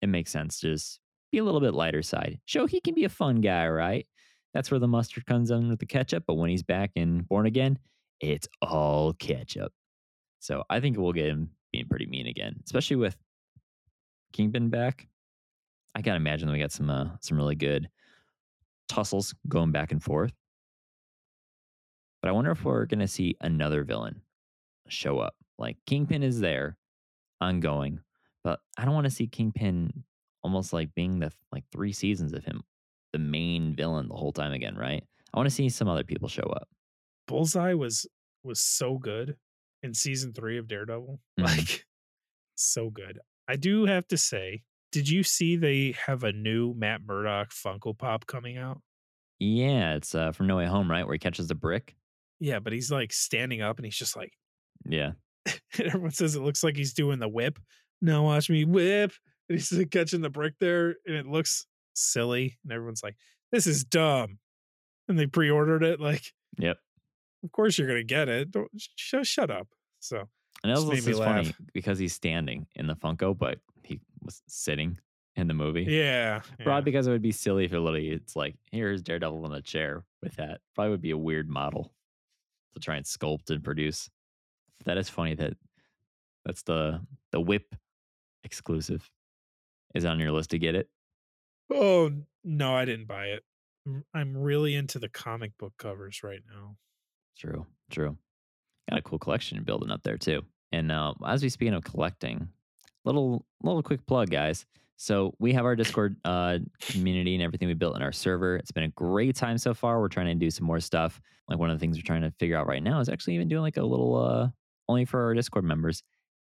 It makes sense to just be a little bit lighter side. Show he can be a fun guy, right? That's where the mustard comes in with the ketchup. But when he's back in Born Again, it's all ketchup. So I think we'll get him being pretty mean again, especially with Kingpin back. I gotta imagine that we got some uh, some really good tussles going back and forth. But I wonder if we're gonna see another villain show up. Like Kingpin is there, ongoing, but I don't want to see Kingpin almost like being the like three seasons of him, the main villain the whole time again, right? I want to see some other people show up. Bullseye was was so good in season three of Daredevil. Mhm. Like so good. I do have to say, did you see they have a new Matt Murdock Funko Pop coming out? Yeah, it's uh, from No Way Home, right? Where he catches the brick. Yeah, but he's like standing up and he's just like Yeah, everyone says it looks like he's doing the whip. Now watch me whip. And he's like catching the brick there, and it looks silly. And everyone's like, "This is dumb." And they pre-ordered it. Like, yep. of course you're gonna get it. Don't sh- shut up. So And it Just also made is funny because he's standing in the Funko, but he was sitting in the movie. yeah, yeah. Probably because it would be silly if it literally it's like here's Daredevil in a chair with that. Probably would be a weird model to try and sculpt and produce. That is funny that that's the the whip exclusive is on your list to get it. Oh no, I didn't buy it. I'm- really into the comic book covers right now. True, true. Got a cool collection building up there too. And uh, as we speaking of collecting, little little quick plug, guys. So we have our Discord uh, community and everything we built in our server. It's been a great time so far. We're trying to do some more stuff. Like one of the things we're trying to figure out right now is actually even doing like a little uh, only for our Discord members,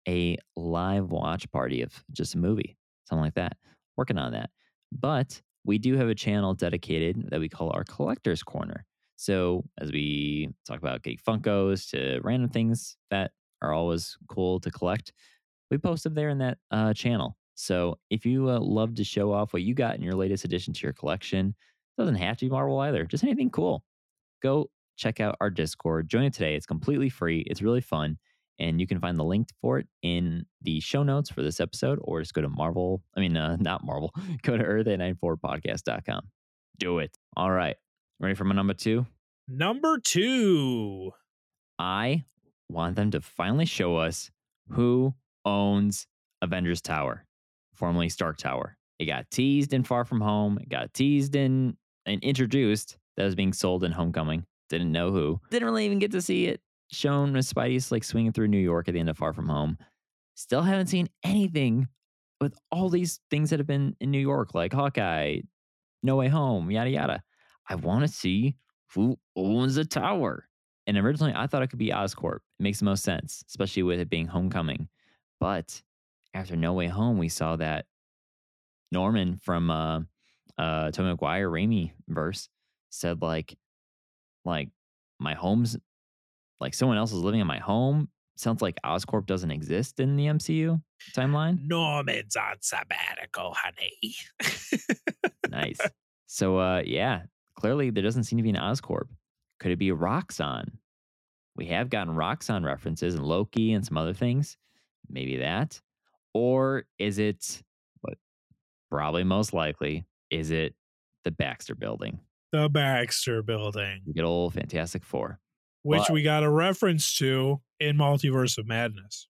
a live watch party of just a movie, something like that. Working on that. But we do have a channel dedicated that we call our Collectors Corner. So as we talk about getting Funkos to random things that are always cool to collect, we post them there in that uh, channel. So if you uh, love to show off what you got in your latest addition to your collection, doesn't have to be Marvel either, just anything cool. Go check out our Discord. Join it today. It's completely free. It's really fun. And you can find the link for it in the show notes for this episode, or just go to Marvel. I mean, uh, not Marvel. Go to earth894podcast.com. Do it. All right. Ready for my number two? Number two. I want them to finally show us who owns Avengers Tower, formerly Stark Tower. It got teased in Far From Home. It got teased in and introduced that was being sold in Homecoming. Didn't know who. Didn't really even get to see it shown with Spidey's like swinging through New York at the end of Far From Home. Still haven't seen anything with all these things that have been in New York, like Hawkeye, No Way Home, yada yada. I want to see who owns the tower. And originally, I thought it could be Oscorp. It makes the most sense, especially with it being Homecoming. But after No Way Home, we saw that Norman from uh, uh, Tobey Maguire, Raimi verse said like, like my home's like someone else is living in my home. Sounds like Oscorp doesn't exist in the MCU timeline. Norman's on sabbatical, honey. nice. So uh yeah, clearly there doesn't seem to be an Oscorp. Could it be Roxxon? We have gotten Roxxon references and Loki and some other things. Maybe that. Or is it what probably most likely is it the Baxter building? The Baxter building. Good old Fantastic Four. Which we got a reference to in Multiverse of Madness.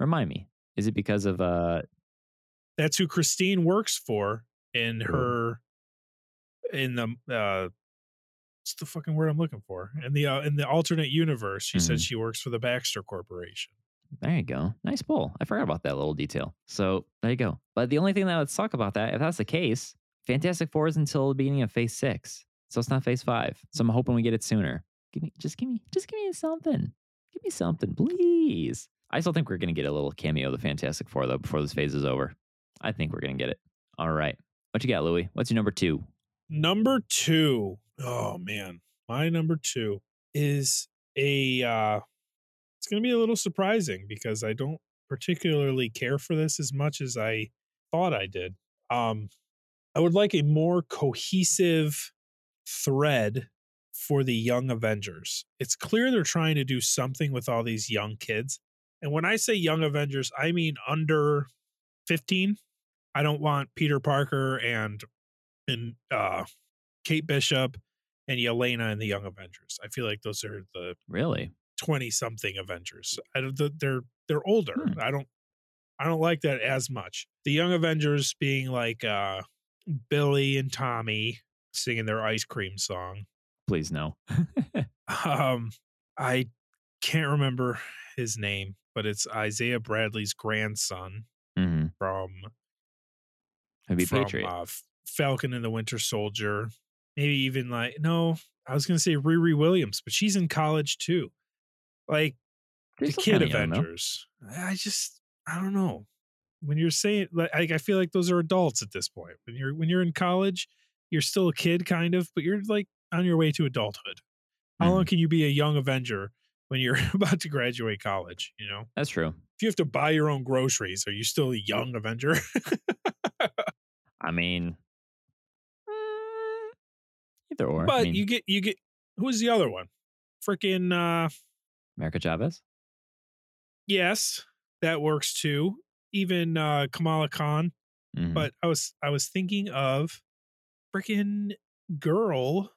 Remind me, is it because of uh That's who Christine works for in her in the uh what's the fucking word I'm looking for? In the uh, in the alternate universe, she said Mhm. she works for the Baxter Corporation. There you go. Nice pull. I forgot about that little detail. So there you go. But the only thing that would suck about that, if that's the case, Fantastic Four is until the beginning of Phase Six, so it's not Phase Five. So I'm hoping we get it sooner. Give me, just give me, just give me something. Give me something, please. I still think we're gonna get a little cameo of the Fantastic Four though before this phase is over. I think we're gonna get it. All right. What you got, Louis? What's your number two? Number two. Oh man. My number two is a uh it's gonna be a little surprising because I don't particularly care for this as much as I thought I did. Um I would like a more cohesive thread for the young Avengers. It's clear they're trying to do something with all these young kids. And when I say young Avengers, I mean under 15. I don't want Peter Parker and and uh Kate Bishop and Yelena and the Young Avengers. I feel like those are the Really? 20 something Avengers. I don't they're they're older. Hmm. I don't I don't like that as much. The Young Avengers being like uh Billy and Tommy singing their ice cream song. Please no. Um I can't remember his name, but it's Isaiah Bradley's grandson mm-hmm. from from Patriot. uh, Falcon and the Winter Soldier. Maybe even like no, I was gonna say Riri Williams, but she's in college too. Like She's the Kid kinda young. Avengers. I just I don't know. When you're saying like I, I feel like those are adults at this point. When you're when you're in college, you're still a kid kind of, but you're like on your way to adulthood. How Hmm. long can you be a young Avenger when you're about to graduate college? You know, That's true. if you have to buy your own groceries, are you still a young Avenger? I mean, mm, either or. But I mean, you get you get who's the other one? Freaking uh America Chavez. yes, that works too. Even uh Kamala Khan. Mhm. But I was I was thinking of freaking girl.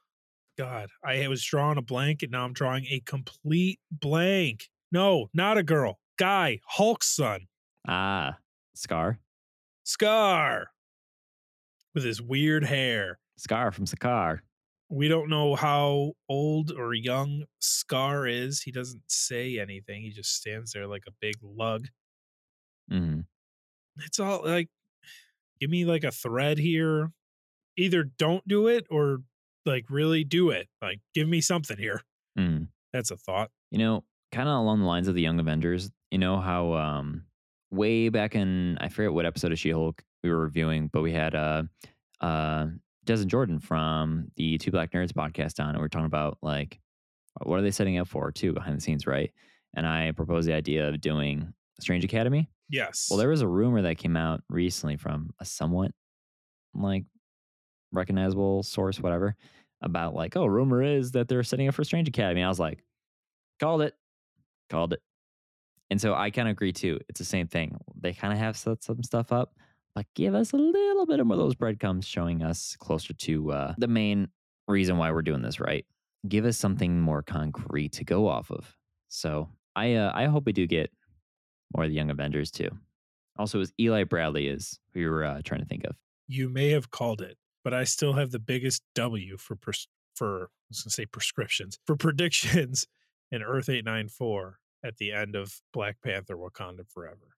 God, I was drawing a blank and now I'm drawing a complete blank. No, not a girl. Guy, Hulk's son. ah, Skaar. Skaar. With his weird hair. Skaar from Sakaar. We don't know how old or young Skaar is. He doesn't say anything. He just stands there like a big lug. hmm It's all like, give me like a thread here. Either don't do it or like really do it. Like, give me something here. Mm. That's a thought. You know, kind of along the lines of the Young Avengers. You know how um, way back in I forget what episode of She Hulk we were reviewing, but we had uh, uh, Des and Jordan from the Two Black Nerds podcast on, and we are talking about like what are they setting up for too behind the scenes, right? And I proposed the idea of doing Strange Academy? Yes. Well, there was a rumor that came out recently from a somewhat like recognizable source, whatever, about like, oh, rumor is that they're setting up for Strange Academy. I was like, called it, called it. And so I kind of agree too. It's the same thing. They kind of have set some stuff up, but give us a little bit of more of those breadcrumbs showing us closer to uh, the main reason why we're doing this, right? Give us something more concrete to go off of. So I uh, I hope we do get more of the Young Avengers too. Also, was Eli Bradley is who you were uh, trying to think of. you may have called it, but I still have the biggest W for pres- for I was gonna say prescriptions for predictions in Earth eight nine four at the end of Black Panther: Wakanda Forever.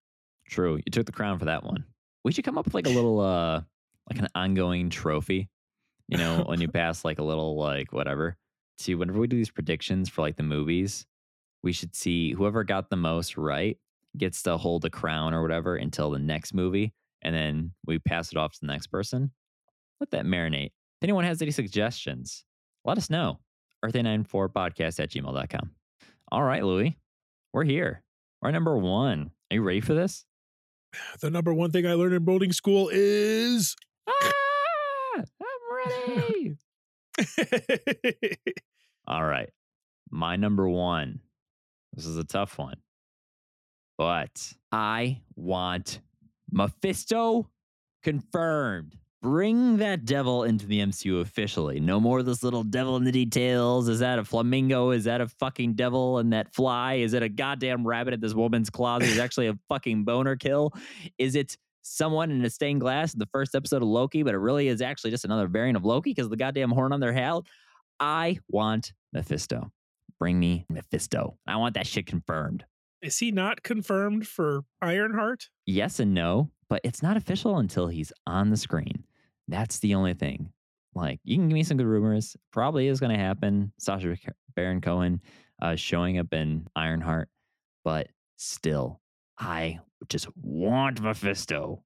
True, you took the crown for that one. We should come up with like a little uh like an ongoing trophy. You know, when you pass like a little like whatever to whenever we do these predictions for like the movies, we should see whoever got the most right gets to hold the crown or whatever until the next movie, and then we pass it off to the next person. Let that marinate. If anyone has any suggestions, let us know. Earth894podcast at gmail.com. All right, Louis, we're here. We're number one. Are you ready for this? The number one thing I learned in boarding school is Ah, I'm ready. All right. My number one. This is a tough one. But I want Mephisto confirmed. Bring that devil into the MCU officially. No more of this little devil in the details. Is that a flamingo? Is that a fucking devil in that fly? Is it a goddamn rabbit at this woman's closet? Is it actually a fucking boner kill? Is it someone in a stained glass in the first episode of Loki, but it really is actually just another variant of Loki because of the goddamn horn on their hat? I want Mephisto. Bring me Mephisto. I want that shit confirmed. Is he not confirmed for Ironheart? Yes and no, but it's not official until he's on the screen. That's the only thing. Like, you can give me some good rumors. Probably is going to happen. Sacha Baron Cohen uh, showing up in Ironheart, but still, I just want Mephisto.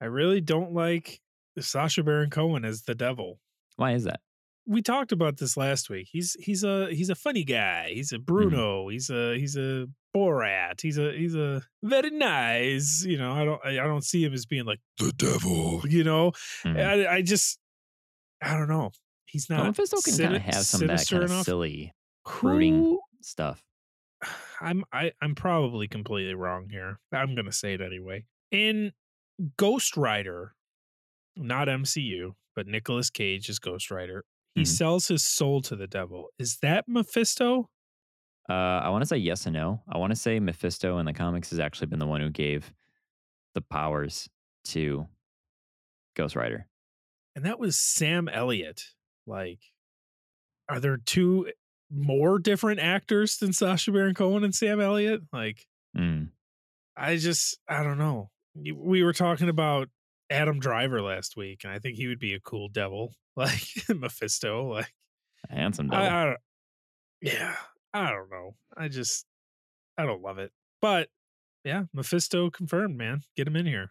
I really don't like Sacha Baron Cohen as the devil. Why is that? we talked about this last week. He's he's a he's a funny guy. He's a Bruno. He's a he's a Borat. He's a he's a very nice. You know, I don't I don't see him as being like the devil. You know, Mhm. I, I just I don't know. He's not. Well, Mephisto can kind sini- of have some of that kind of silly brooding Who- stuff. I'm I, I'm probably completely wrong here. I'm gonna say it anyway. In Ghost Rider, not MCU, but Nicolas Cage is Ghost Rider. He Mhm. sells his soul to the devil. Is that Mephisto? Uh, I want to say yes and no. I want to say Mephisto in the comics has actually been the one who gave the powers to Ghost Rider. And that was Sam Elliott. Like, are there two more different actors than Sacha Baron Cohen and Sam Elliott? Like, Mm. I just I don't know. We were talking about Adam Driver last week, and I think he would be a cool devil, like Mephisto. Like A handsome devil. I, I don't, yeah, I don't know. I just I don't love it, but yeah, Mephisto confirmed. Man, get him in here.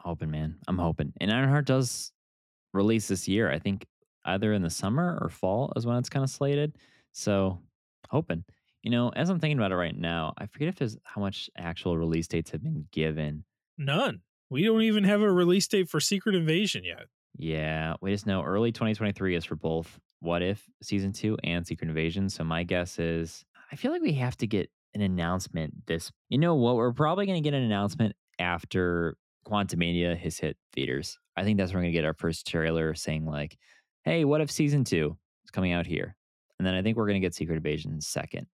hoping, man. I'm hoping. And Ironheart does release this year. I think either in the summer or fall is when it's kind of slated. So hoping. You know, as I'm thinking about it right now, I forget if there's how much actual release dates have been given. None. We don't even have a release date for Secret Invasion yet. Yeah, we just know early 2023 is for both What If season two and Secret Invasion. So my guess is I feel like we have to get an announcement this. You know what? We're probably going to get an announcement after Quantumania has hit theaters. I think that's where we're going to get our first trailer saying like, "Hey, What If season two is coming out here," and then I think we're going to get Secret Invasion second.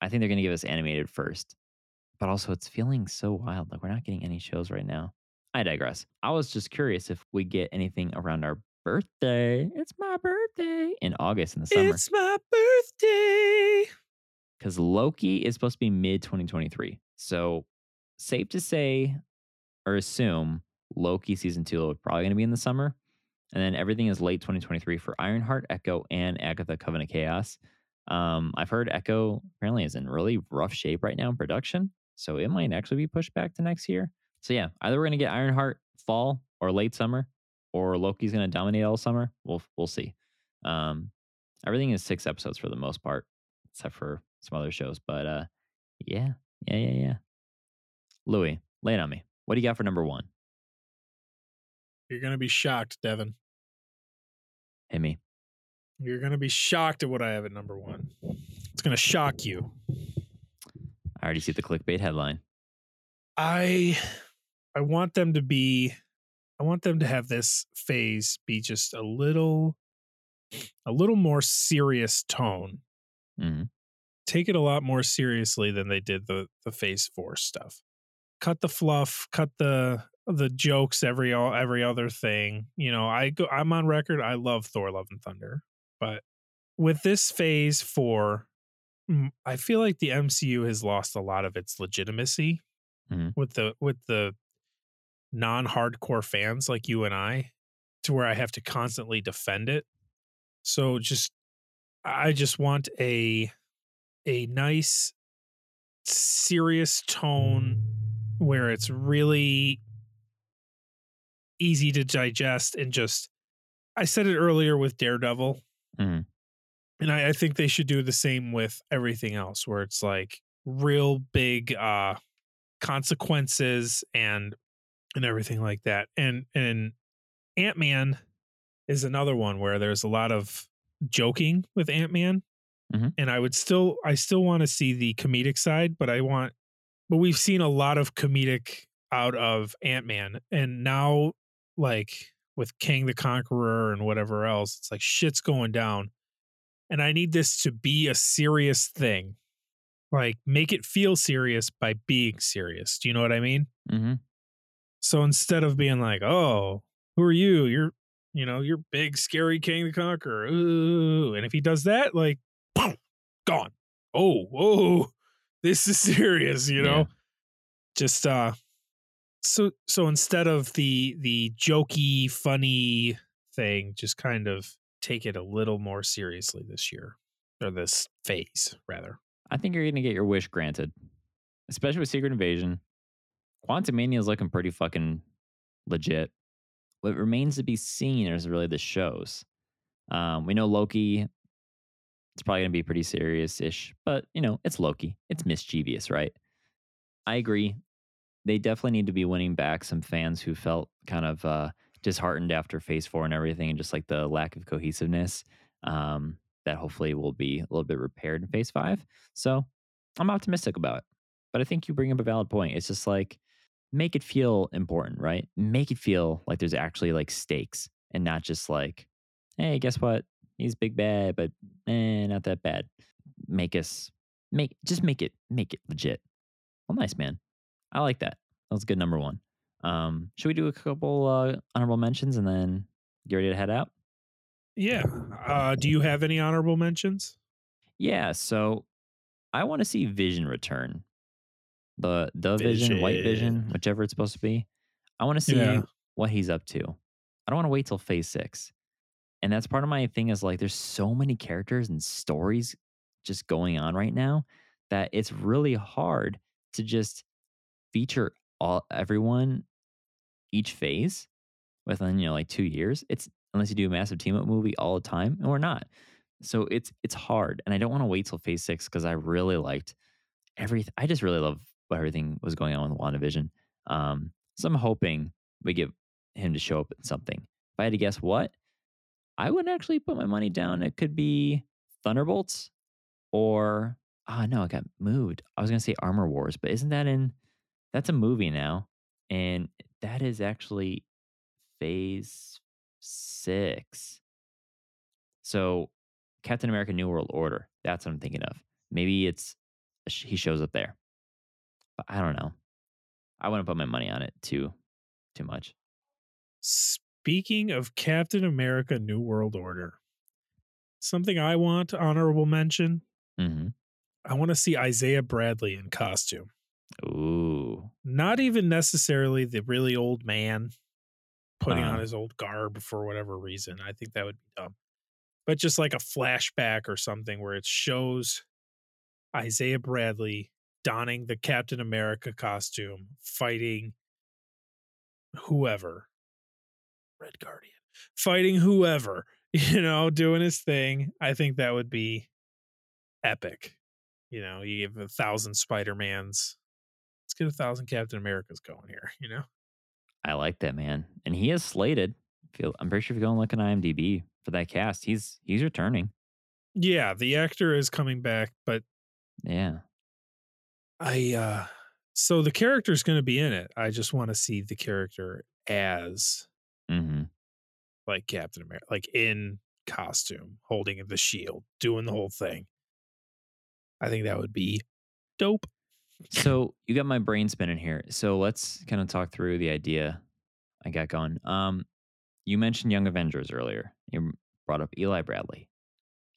I think they're going to give us animated first, but also it's feeling so wild. Like we're not getting any shows right now. I digress. I was just curious if we get anything around our birthday. It's my birthday in August in the summer It's my birthday. because Loki is supposed to be mid 2023. So safe to say or assume Loki season two is probably going to be in the summer. And then everything is late 2023 for Ironheart, Echo, and Agatha Coven of Chaos. Um, I've heard Echo apparently is in really rough shape right now in production. So it might actually be pushed back to next year. So yeah, either we're going to get Ironheart fall or late summer, or Loki's going to dominate all summer. We'll we'll see. Um, everything is six episodes for the most part, except for some other shows. But uh, yeah, yeah, yeah, yeah. Louis, lay it on me. What do you got for number one? You're gonna be shocked, Devin. Hit me. You're gonna be shocked at what I have at number one. It's gonna shock you. I already see the clickbait headline. I I want them to be I want them to have this phase be just a little a little more serious tone. hmm Take it a lot more seriously than they did the the phase 4 stuff. Cut the fluff, cut the the jokes every all every other thing. You know, I go I'm on record I love Thor Love and Thunder, but with this phase 4 mm, I feel like the MCU has lost a lot of its legitimacy Mhm. with the with the non-hardcore fans like you and I to where I have to constantly defend it. So just I just want a a nice serious tone where it's really easy to digest and just I said it earlier with Daredevil. Mhm. And I, I think they should do the same with everything else where it's like real big uh consequences and and everything like that. And and Ant-Man is another one where there's a lot of joking with Ant-Man. Mhm. And I would still I still want to see the comedic side, but I want but we've seen a lot of comedic out of Ant-Man and now like with Kang the Conqueror and whatever else, it's like shit's going down. And I need this to be a serious thing. Like make it feel serious by being serious. Do you know what I mean? hmm So instead of being like, "Oh, who are you? You're, you know, you're big, scary Kang the Conqueror." Ooh, and if he does that, like, boom, gone. Oh, whoa, this is serious. You know, Yeah. just uh, so so instead of the the jokey, funny thing, just kind of take it a little more seriously this year or this phase rather. I think you're gonna get your wish granted, especially with Secret Invasion. Quantumania is looking pretty fucking legit. What remains to be seen is really the shows. Um, we know Loki. It's probably gonna be pretty serious-ish, but you know it's Loki. It's mischievous, right? I agree. They definitely need to be winning back some fans who felt kind of uh, disheartened after Phase Four and everything, and just like the lack of cohesiveness. Um, that hopefully will be a little bit repaired in Phase Five. So I'm optimistic about it. But I think you bring up a valid point. It's just like make it feel important, right? Make it feel like there's actually like stakes and not just like, hey, guess what? He's big bad, but eh, not that bad. Make us make just make it make it legit. Well, nice man. I like that. That was good number one. Um, should we do a couple uh, honorable mentions and then get ready to head out? Yeah. Uh, do you have any honorable mentions? Yeah, so I want to see Vision return. The the Vision, White Vision, Vision. whichever it's supposed to be. I want to see Yeah. what he's up to. I don't want to wait till phase six. And that's part of my thing is like there's so many characters and stories just going on right now that it's really hard to just feature all everyone each phase within you know like two years. It's unless you do a massive team up movie all the time, and we're not. So it's it's hard, and I don't want to wait till phase six because I really liked everything. I just really love what everything was going on with WandaVision. Um, so I'm hoping we get him to show up in something. If I had to guess what, I would actually put my money down. It could be Thunderbolts or ah no, it got moved. I was gonna say Armor Wars, but isn't that in? That's a movie now, and that is actually phase six. So Captain America: New World Order. That's what I'm thinking of. Maybe it's he shows up there, but I don't know. I wouldn't put my money on it too too much. Speaking of Captain America New World Order, something I want honorable mention. hmm I want to see Isaiah Bradley in costume. Ooh, Not even necessarily the really old man putting Uh-huh. on his old garb for whatever reason. I think that would be dumb. But just like a flashback or something where it shows Isaiah Bradley donning the Captain America costume, fighting whoever. Red Guardian. Fighting whoever, you know, doing his thing. I think that would be epic. You know, you give a thousand Spider-Mans let's get a thousand Captain Americas going here. You know, I like that man, and he is slated. Feel I'm pretty sure if you go and look on IMDb for that cast, he's he's returning. yeah, the actor is coming back, but Yeah, I uh so the character's going to be in it. I just want to see the character as hmm like Captain America, like in costume, holding the shield, doing the whole thing. I think that would be dope. So you got my brain spinning here. So let's kind of talk through the idea I got going. Um, you mentioned Young Avengers earlier. You brought up Eli Bradley.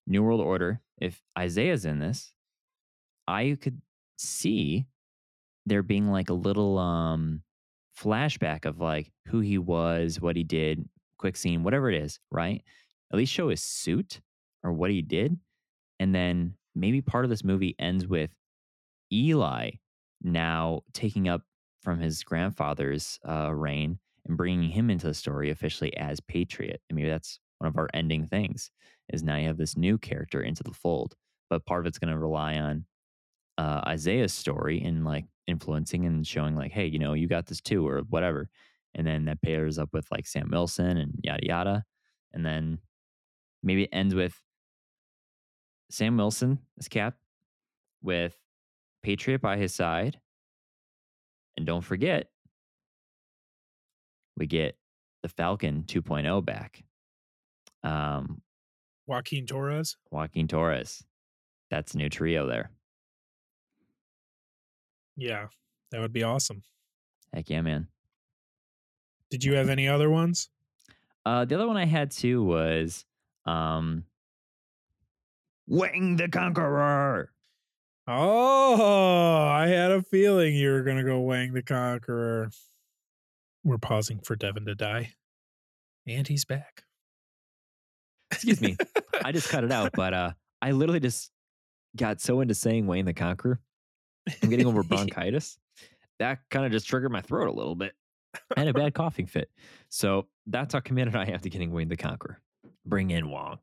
New World Order. If Isaiah's in this, I could see there being like a little um flashback of like who he was, what he did, quick scene, whatever it is, right? At least show his suit or what he did. And then maybe part of this movie ends with Eli now taking up from his grandfather's uh, reign and bringing him into the story officially as Patriot. I mean, that's one of our ending things is now you have this new character into the fold, but part of it's going to rely on uh, Isaiah's story and like influencing and showing like, hey, you know, you got this too, or whatever. And then that pairs up with like Sam Wilson and yada yada. And then maybe it ends with Sam Wilson as Cap with Patriot by his side. And don't forget, we get the Falcon 2.0 back. Um, Joaquin Torres. Joaquin Torres. That's a new trio there. Yeah, that would be awesome. Heck yeah, man. Did you have any other ones? Uh, the other one I had too was um, Wang the Conqueror. Oh, I had a feeling you were going to go Wang the Conqueror. We're pausing for Devin to die. And he's back. Excuse me. I just cut it out, but uh, I literally just got so into saying Wayne the Conqueror. I'm getting over bronchitis. That kind of just triggered my throat a little bit. I had a bad coughing fit. So that's how committed I am to getting Wayne the Conqueror. Bring in Wong.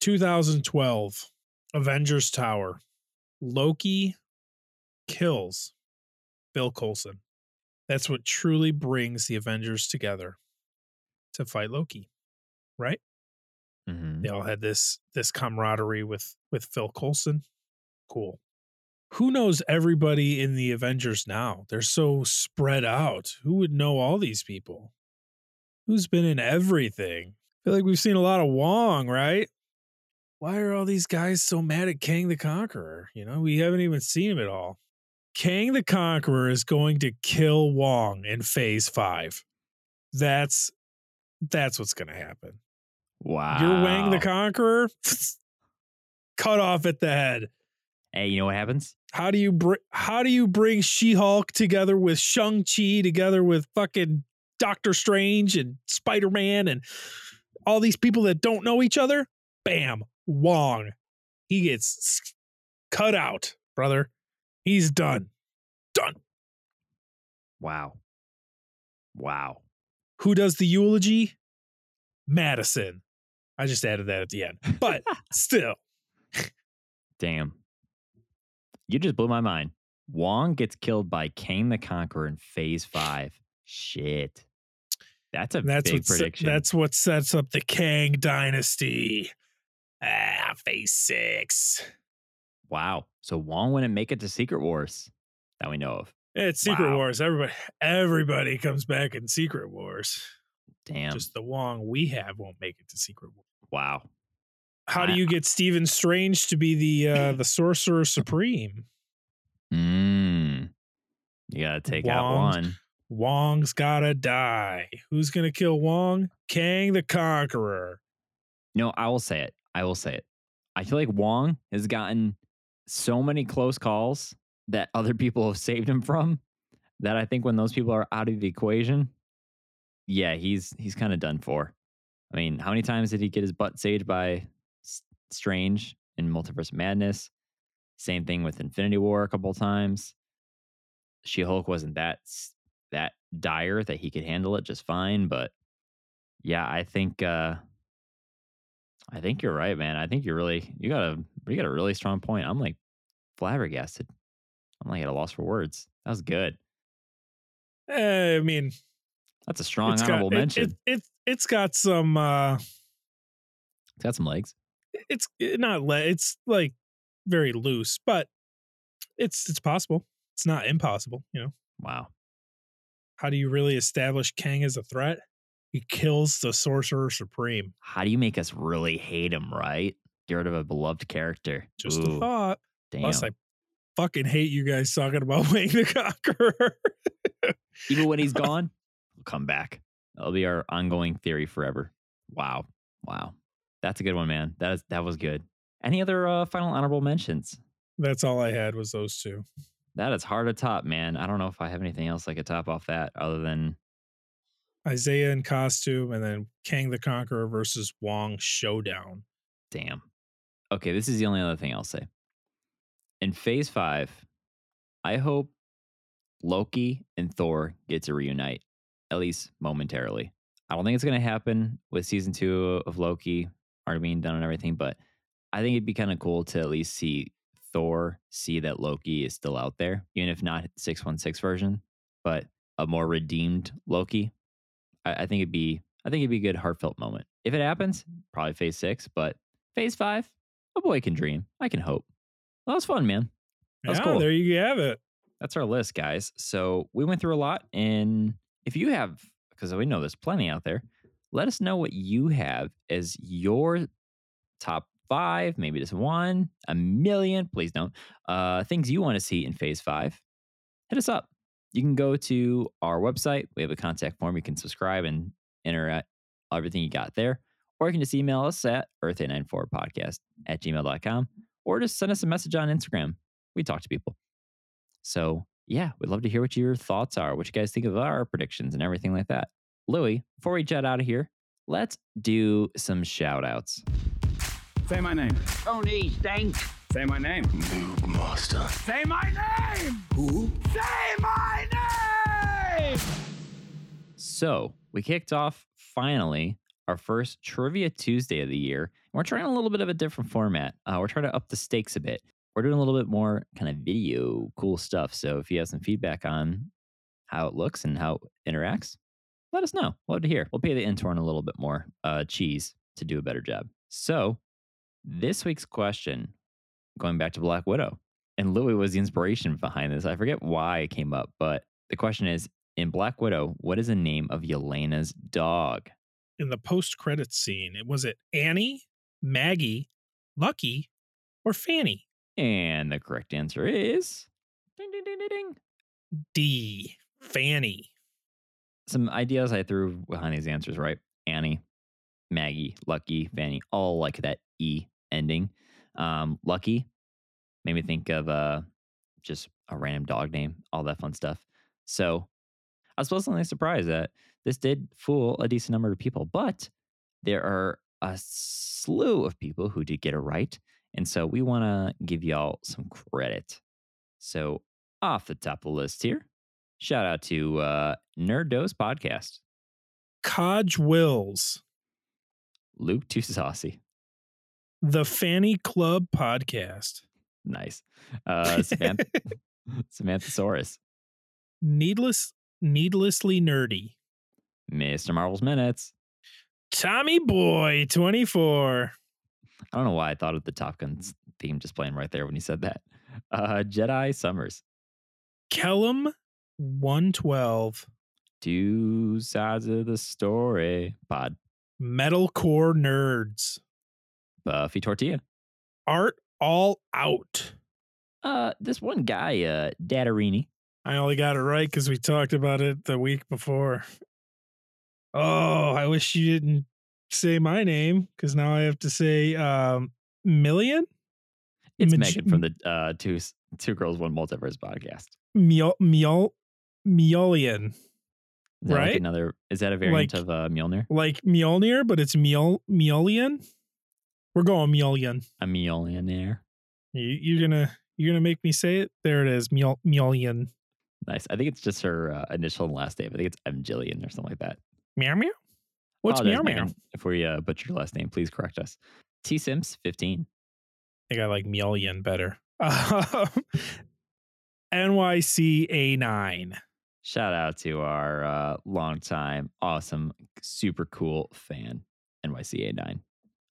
2012 Avengers Tower. Loki kills Phil Coulson. That's what truly brings the Avengers together to fight Loki, right? Mhm. They all had this this camaraderie with with Phil Coulson. Cool. Who knows everybody in the Avengers now? They're so spread out. Who would know all these people? Who's been in everything? I feel like we've seen a lot of Wong, right? Why are all these guys so mad at Kang the Conqueror? You know, we haven't even seen him at all. Kang the Conqueror is going to kill Wong in phase five. That's that's what's gonna happen. Wow. You're Wang the Conqueror, cut off at the head. Hey, you know what happens? How do you br- how do you bring She-Hulk together with Shang-Chi together with fucking Doctor Strange and Spider-Man and all these people that don't know each other? Bam, Wong. He gets cut out, brother. He's done. Done. Wow. Wow. Who does the eulogy? Madison. I just added that at the end. But still, Damn. You just blew my mind. Wong gets killed by Kang the Conqueror in phase five. Shit. That's a that's big what prediction. that's what sets up the Kang dynasty. Ah, phase six. wow. So Wong wouldn't make it to Secret Wars that we know of. It's Secret Wow. Wars. Everybody, everybody comes back in Secret Wars. Damn. Just the Wong we have won't make it to Secret Wars. wow. How do you get Stephen Strange to be the uh, the Sorcerer Supreme? Mm. You gotta take out one. Wong's gotta die. Who's gonna kill Wong? Kang the Conqueror. No, I will say it. I will say it. I feel like Wong has gotten so many close calls that other people have saved him from that I think when those people are out of the equation, yeah, he's he's kind of done for. I mean, how many times did he get his butt saved by Strange in Multiverse Madness? Same thing with Infinity War a couple times. She Hulk wasn't that that dire that he could handle it just fine, but yeah, I think uh I think you're right, man. I think you're really you got a you got a really strong point. I'm like flabbergasted. I'm like at a loss for words. That was good. Eh, I mean, That's a strong honorable got, it- mention. It, it, it's got some. uh it's got some legs. It's eh, not. Le- it's like very loose, but it's it's possible. It's not impossible. You know, Wow. how do you really establish Kang as a threat? He kills the Sorcerer Supreme. How do you make us really hate him, right? Get rid of a beloved character. Just a thought. Damn. Plus, I fucking hate you guys talking about Wayne the Conqueror. Even when he's gone, he'll come back. That'll be our ongoing theory forever. Wow. Wow. That's a good one, man. That is that was good. Any other uh, final honorable mentions? That's all I had was those two. That is hard to top, man. I don't know if I have anything else I could top off that other than Isaiah in costume, and then Kang the Conqueror versus Wong showdown. damn. Okay, this is the only other thing I'll say. In phase five, I hope Loki and Thor get to reunite, at least momentarily. I don't think it's going to happen with season two of Loki already being done and everything, but I think it'd be kind of cool to at least see Thor see that Loki is still out there, even if not 616 version, but a more redeemed Loki. I, I think it'd be I think it'd be a good heartfelt moment. If it happens, probably phase six, but phase five, a boy can dream. I can hope. That was fun, man. That's yeah, cool. there you have it. That's our list, guys. So we went through a lot. And if you have, because we know there's plenty out there, let us know what you have as your top five, maybe just one, a million, please don't, uh, things you want to see in phase five. Hit us up. You can go to our website. We have a contact form. You can subscribe and enter everything you got there. Or you can just email us at earth894podcast at gmail.com or just send us a message on Instagram. We talk to people. So, yeah, we'd love to hear what your thoughts are, what you guys think of our predictions and everything like that. Louis, before we jet out of here, let's do some shout outs. Say my name. Tony Stank. Say my name. Noob Master. Say my name. Who? Say my name. So, we kicked off finally our first Trivia Tuesday of the year. And We're trying a little bit of a different format. Uh, we're trying to up the stakes a bit. We're doing a little bit more kind of video, cool stuff. So, if you have some feedback on how it looks and how it interacts, let us know. Love to hear. We'll pay the intern a little bit more uh, cheese to do a better job. So, this week's question, going back to Black Widow, and Louis was the inspiration behind this. I forget why it came up, but the question is in Black Widow, what is the name of Yelena's dog? In the post credits scene, it was it Annie, Maggie, Lucky, or Fanny? And the correct answer is ding, ding, ding, ding, ding. D. Fanny. Some ideas I threw behind these answers, right? Annie, Maggie, Lucky, Fanny, all like that E ending. Um, Lucky made me think of uh, just a random dog name, all that fun stuff. So I was pleasantly surprised that this did fool a decent number of people, but there are a slew of people who did get it right. And so we want to give y'all some credit. So off the top of the list here, shout out to uh, Nerd Dose Podcast, Codge Wills. Luke Too Saucy. The Fanny Club Podcast. Nice. Uh, Samantha, Samantha Saurus, Needless, needlessly nerdy. Mr. Marvel's Minutes. Tommy Boy, 24. I don't know why I thought of the Top Gun's theme just playing right there when you said that. Uh, Jedi Summers. Kellum, 112. Two sides of the story. Pod. Metalcore Nerds. Buffy Tortilla. Art All Out. Uh, this one guy, uh, Datarini. I only got it right because we talked about it the week before. Oh, I wish you didn't say my name because now I have to say um, Million? It's Maj- Megan from the uh, two two girls one multiverse podcast. Miol, Miol, Miolian. Is that like Right? another is that a variant Like- of uh, Mjolnir? Like Mjolnir, but it's Miol, Miolian. We're going Miolian. A Mjolnir. You, you're gonna you're gonna make me say it. There it is, Miol, Miolian. Nice. I think it's just her uh, initial and last name. I think it's M. Jillian or something like that. Meow meow. What's Apologize, meow meow? If we uh, butcher your last name, please correct us. T Sims 15. I think I like Miolian better. NYC NYCA9. Shout out to our uh, longtime, awesome, super cool fan, NYCA9. Hope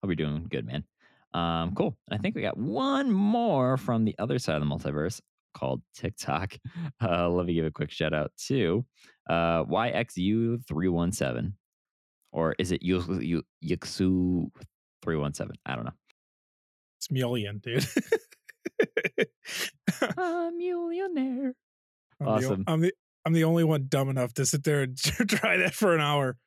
you're doing good, man. Um, cool. I think we got one more from the other side of the multiverse called TikTok. Uh, let me give a quick shout out to uh, YXU317. Or is it Yixu317? I don't know. It's Mullion, dude. A millionaire. I'm the Awesome. I'm the I'm the only one dumb enough to sit there and try that for an hour.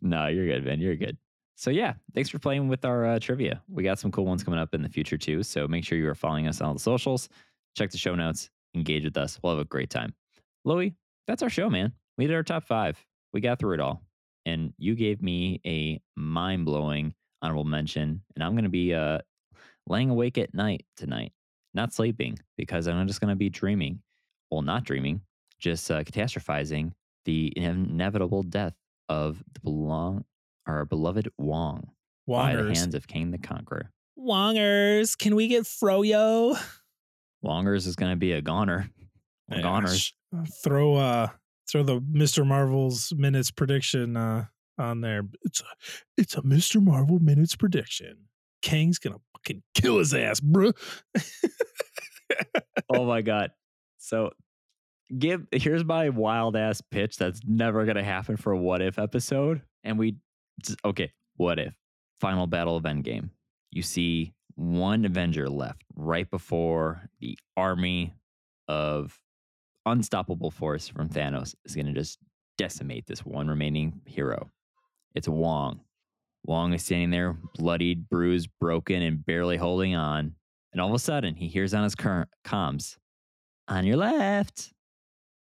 No, you're good, man. You're good. So yeah, thanks for playing with our uh, trivia. We got some cool ones coming up in the future too. So make sure you are following us on all the socials. Check the show notes. Engage with us. We'll have a great time. Louie, that's our show, man. We did our top five. We got through it all, and you gave me a mind blowing honorable mention. And I'm gonna be uh, laying awake at night tonight, not sleeping because I'm just gonna be dreaming. Well, not dreaming, just uh, catastrophizing the inevitable death of the belong our beloved Wong by the hands of Kang the Conqueror. Wongers, can we get Froyo? Wongers is going to be a goner. A goners. sh- Throw uh throw the Mr. Marvel's minutes prediction uh on there. It's a it's a Mr. Marvel minutes prediction. Kang's gonna fucking kill his ass, bruh. oh my god! So, give here's my wild ass pitch that's never going to happen for a what if episode. And we okay, what if final battle of Endgame? You see one Avenger left right before the army of unstoppable force from Thanos is going to just decimate this one remaining hero. It's Wong. Wong is standing there, bloodied, bruised, broken, and barely holding on. And all of a sudden, he hears on his cur- comms, "On your left."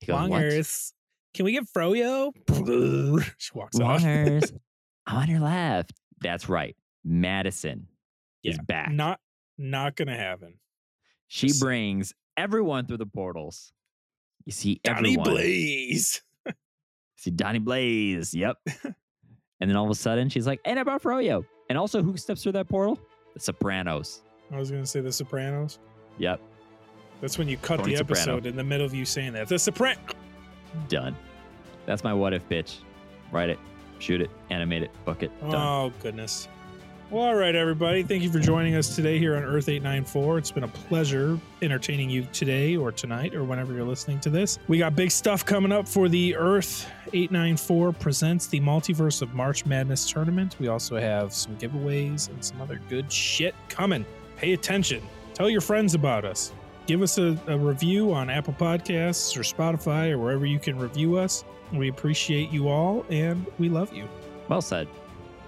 He goes, "What?" Wongers, can we get Froyo? she walks off. Wongers, on your left. That's right. Madisynn is back. Not not gonna happen. she just- brings everyone through the portals. You see Donnie everyone. Blaze. See Donnie Blaze. Yep. and then all of a sudden, she's like, "And about Froyo." And also, who steps through that portal? The Sopranos. I was gonna say the Sopranos. Yep. That's when you cut Tony the Soprano. episode in the middle of you saying that. The Sopran. Done. That's my what if bitch. Write it, shoot it, animate it, book it. Done. Oh goodness. Well, all right, everybody. Thank you for joining us today here on Earth 894. It's been a pleasure entertaining you today or tonight or whenever you're listening to this. We got big stuff coming up for the Earth 894 presents the Multiverse of March Madness tournament. We also have some giveaways and some other good shit coming. Pay attention. Tell your friends about us. Give us a, a review on Apple Podcasts or Spotify or wherever you can review us. We appreciate you all and we love you. Well said.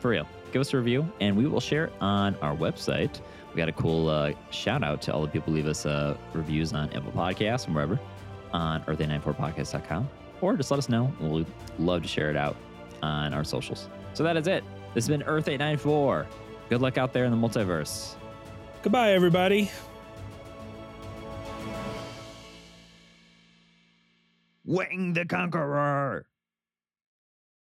For real. Give us a review and we will share it on our website. We got a cool uh, shout out to all the people who leave us uh, reviews on Apple Podcasts and wherever on earth894podcast.com. Or just let us know. We'll love to share it out on our socials. So that is it. This has been Earth 894. Good luck out there in the multiverse. Goodbye, everybody. Wang the Conqueror.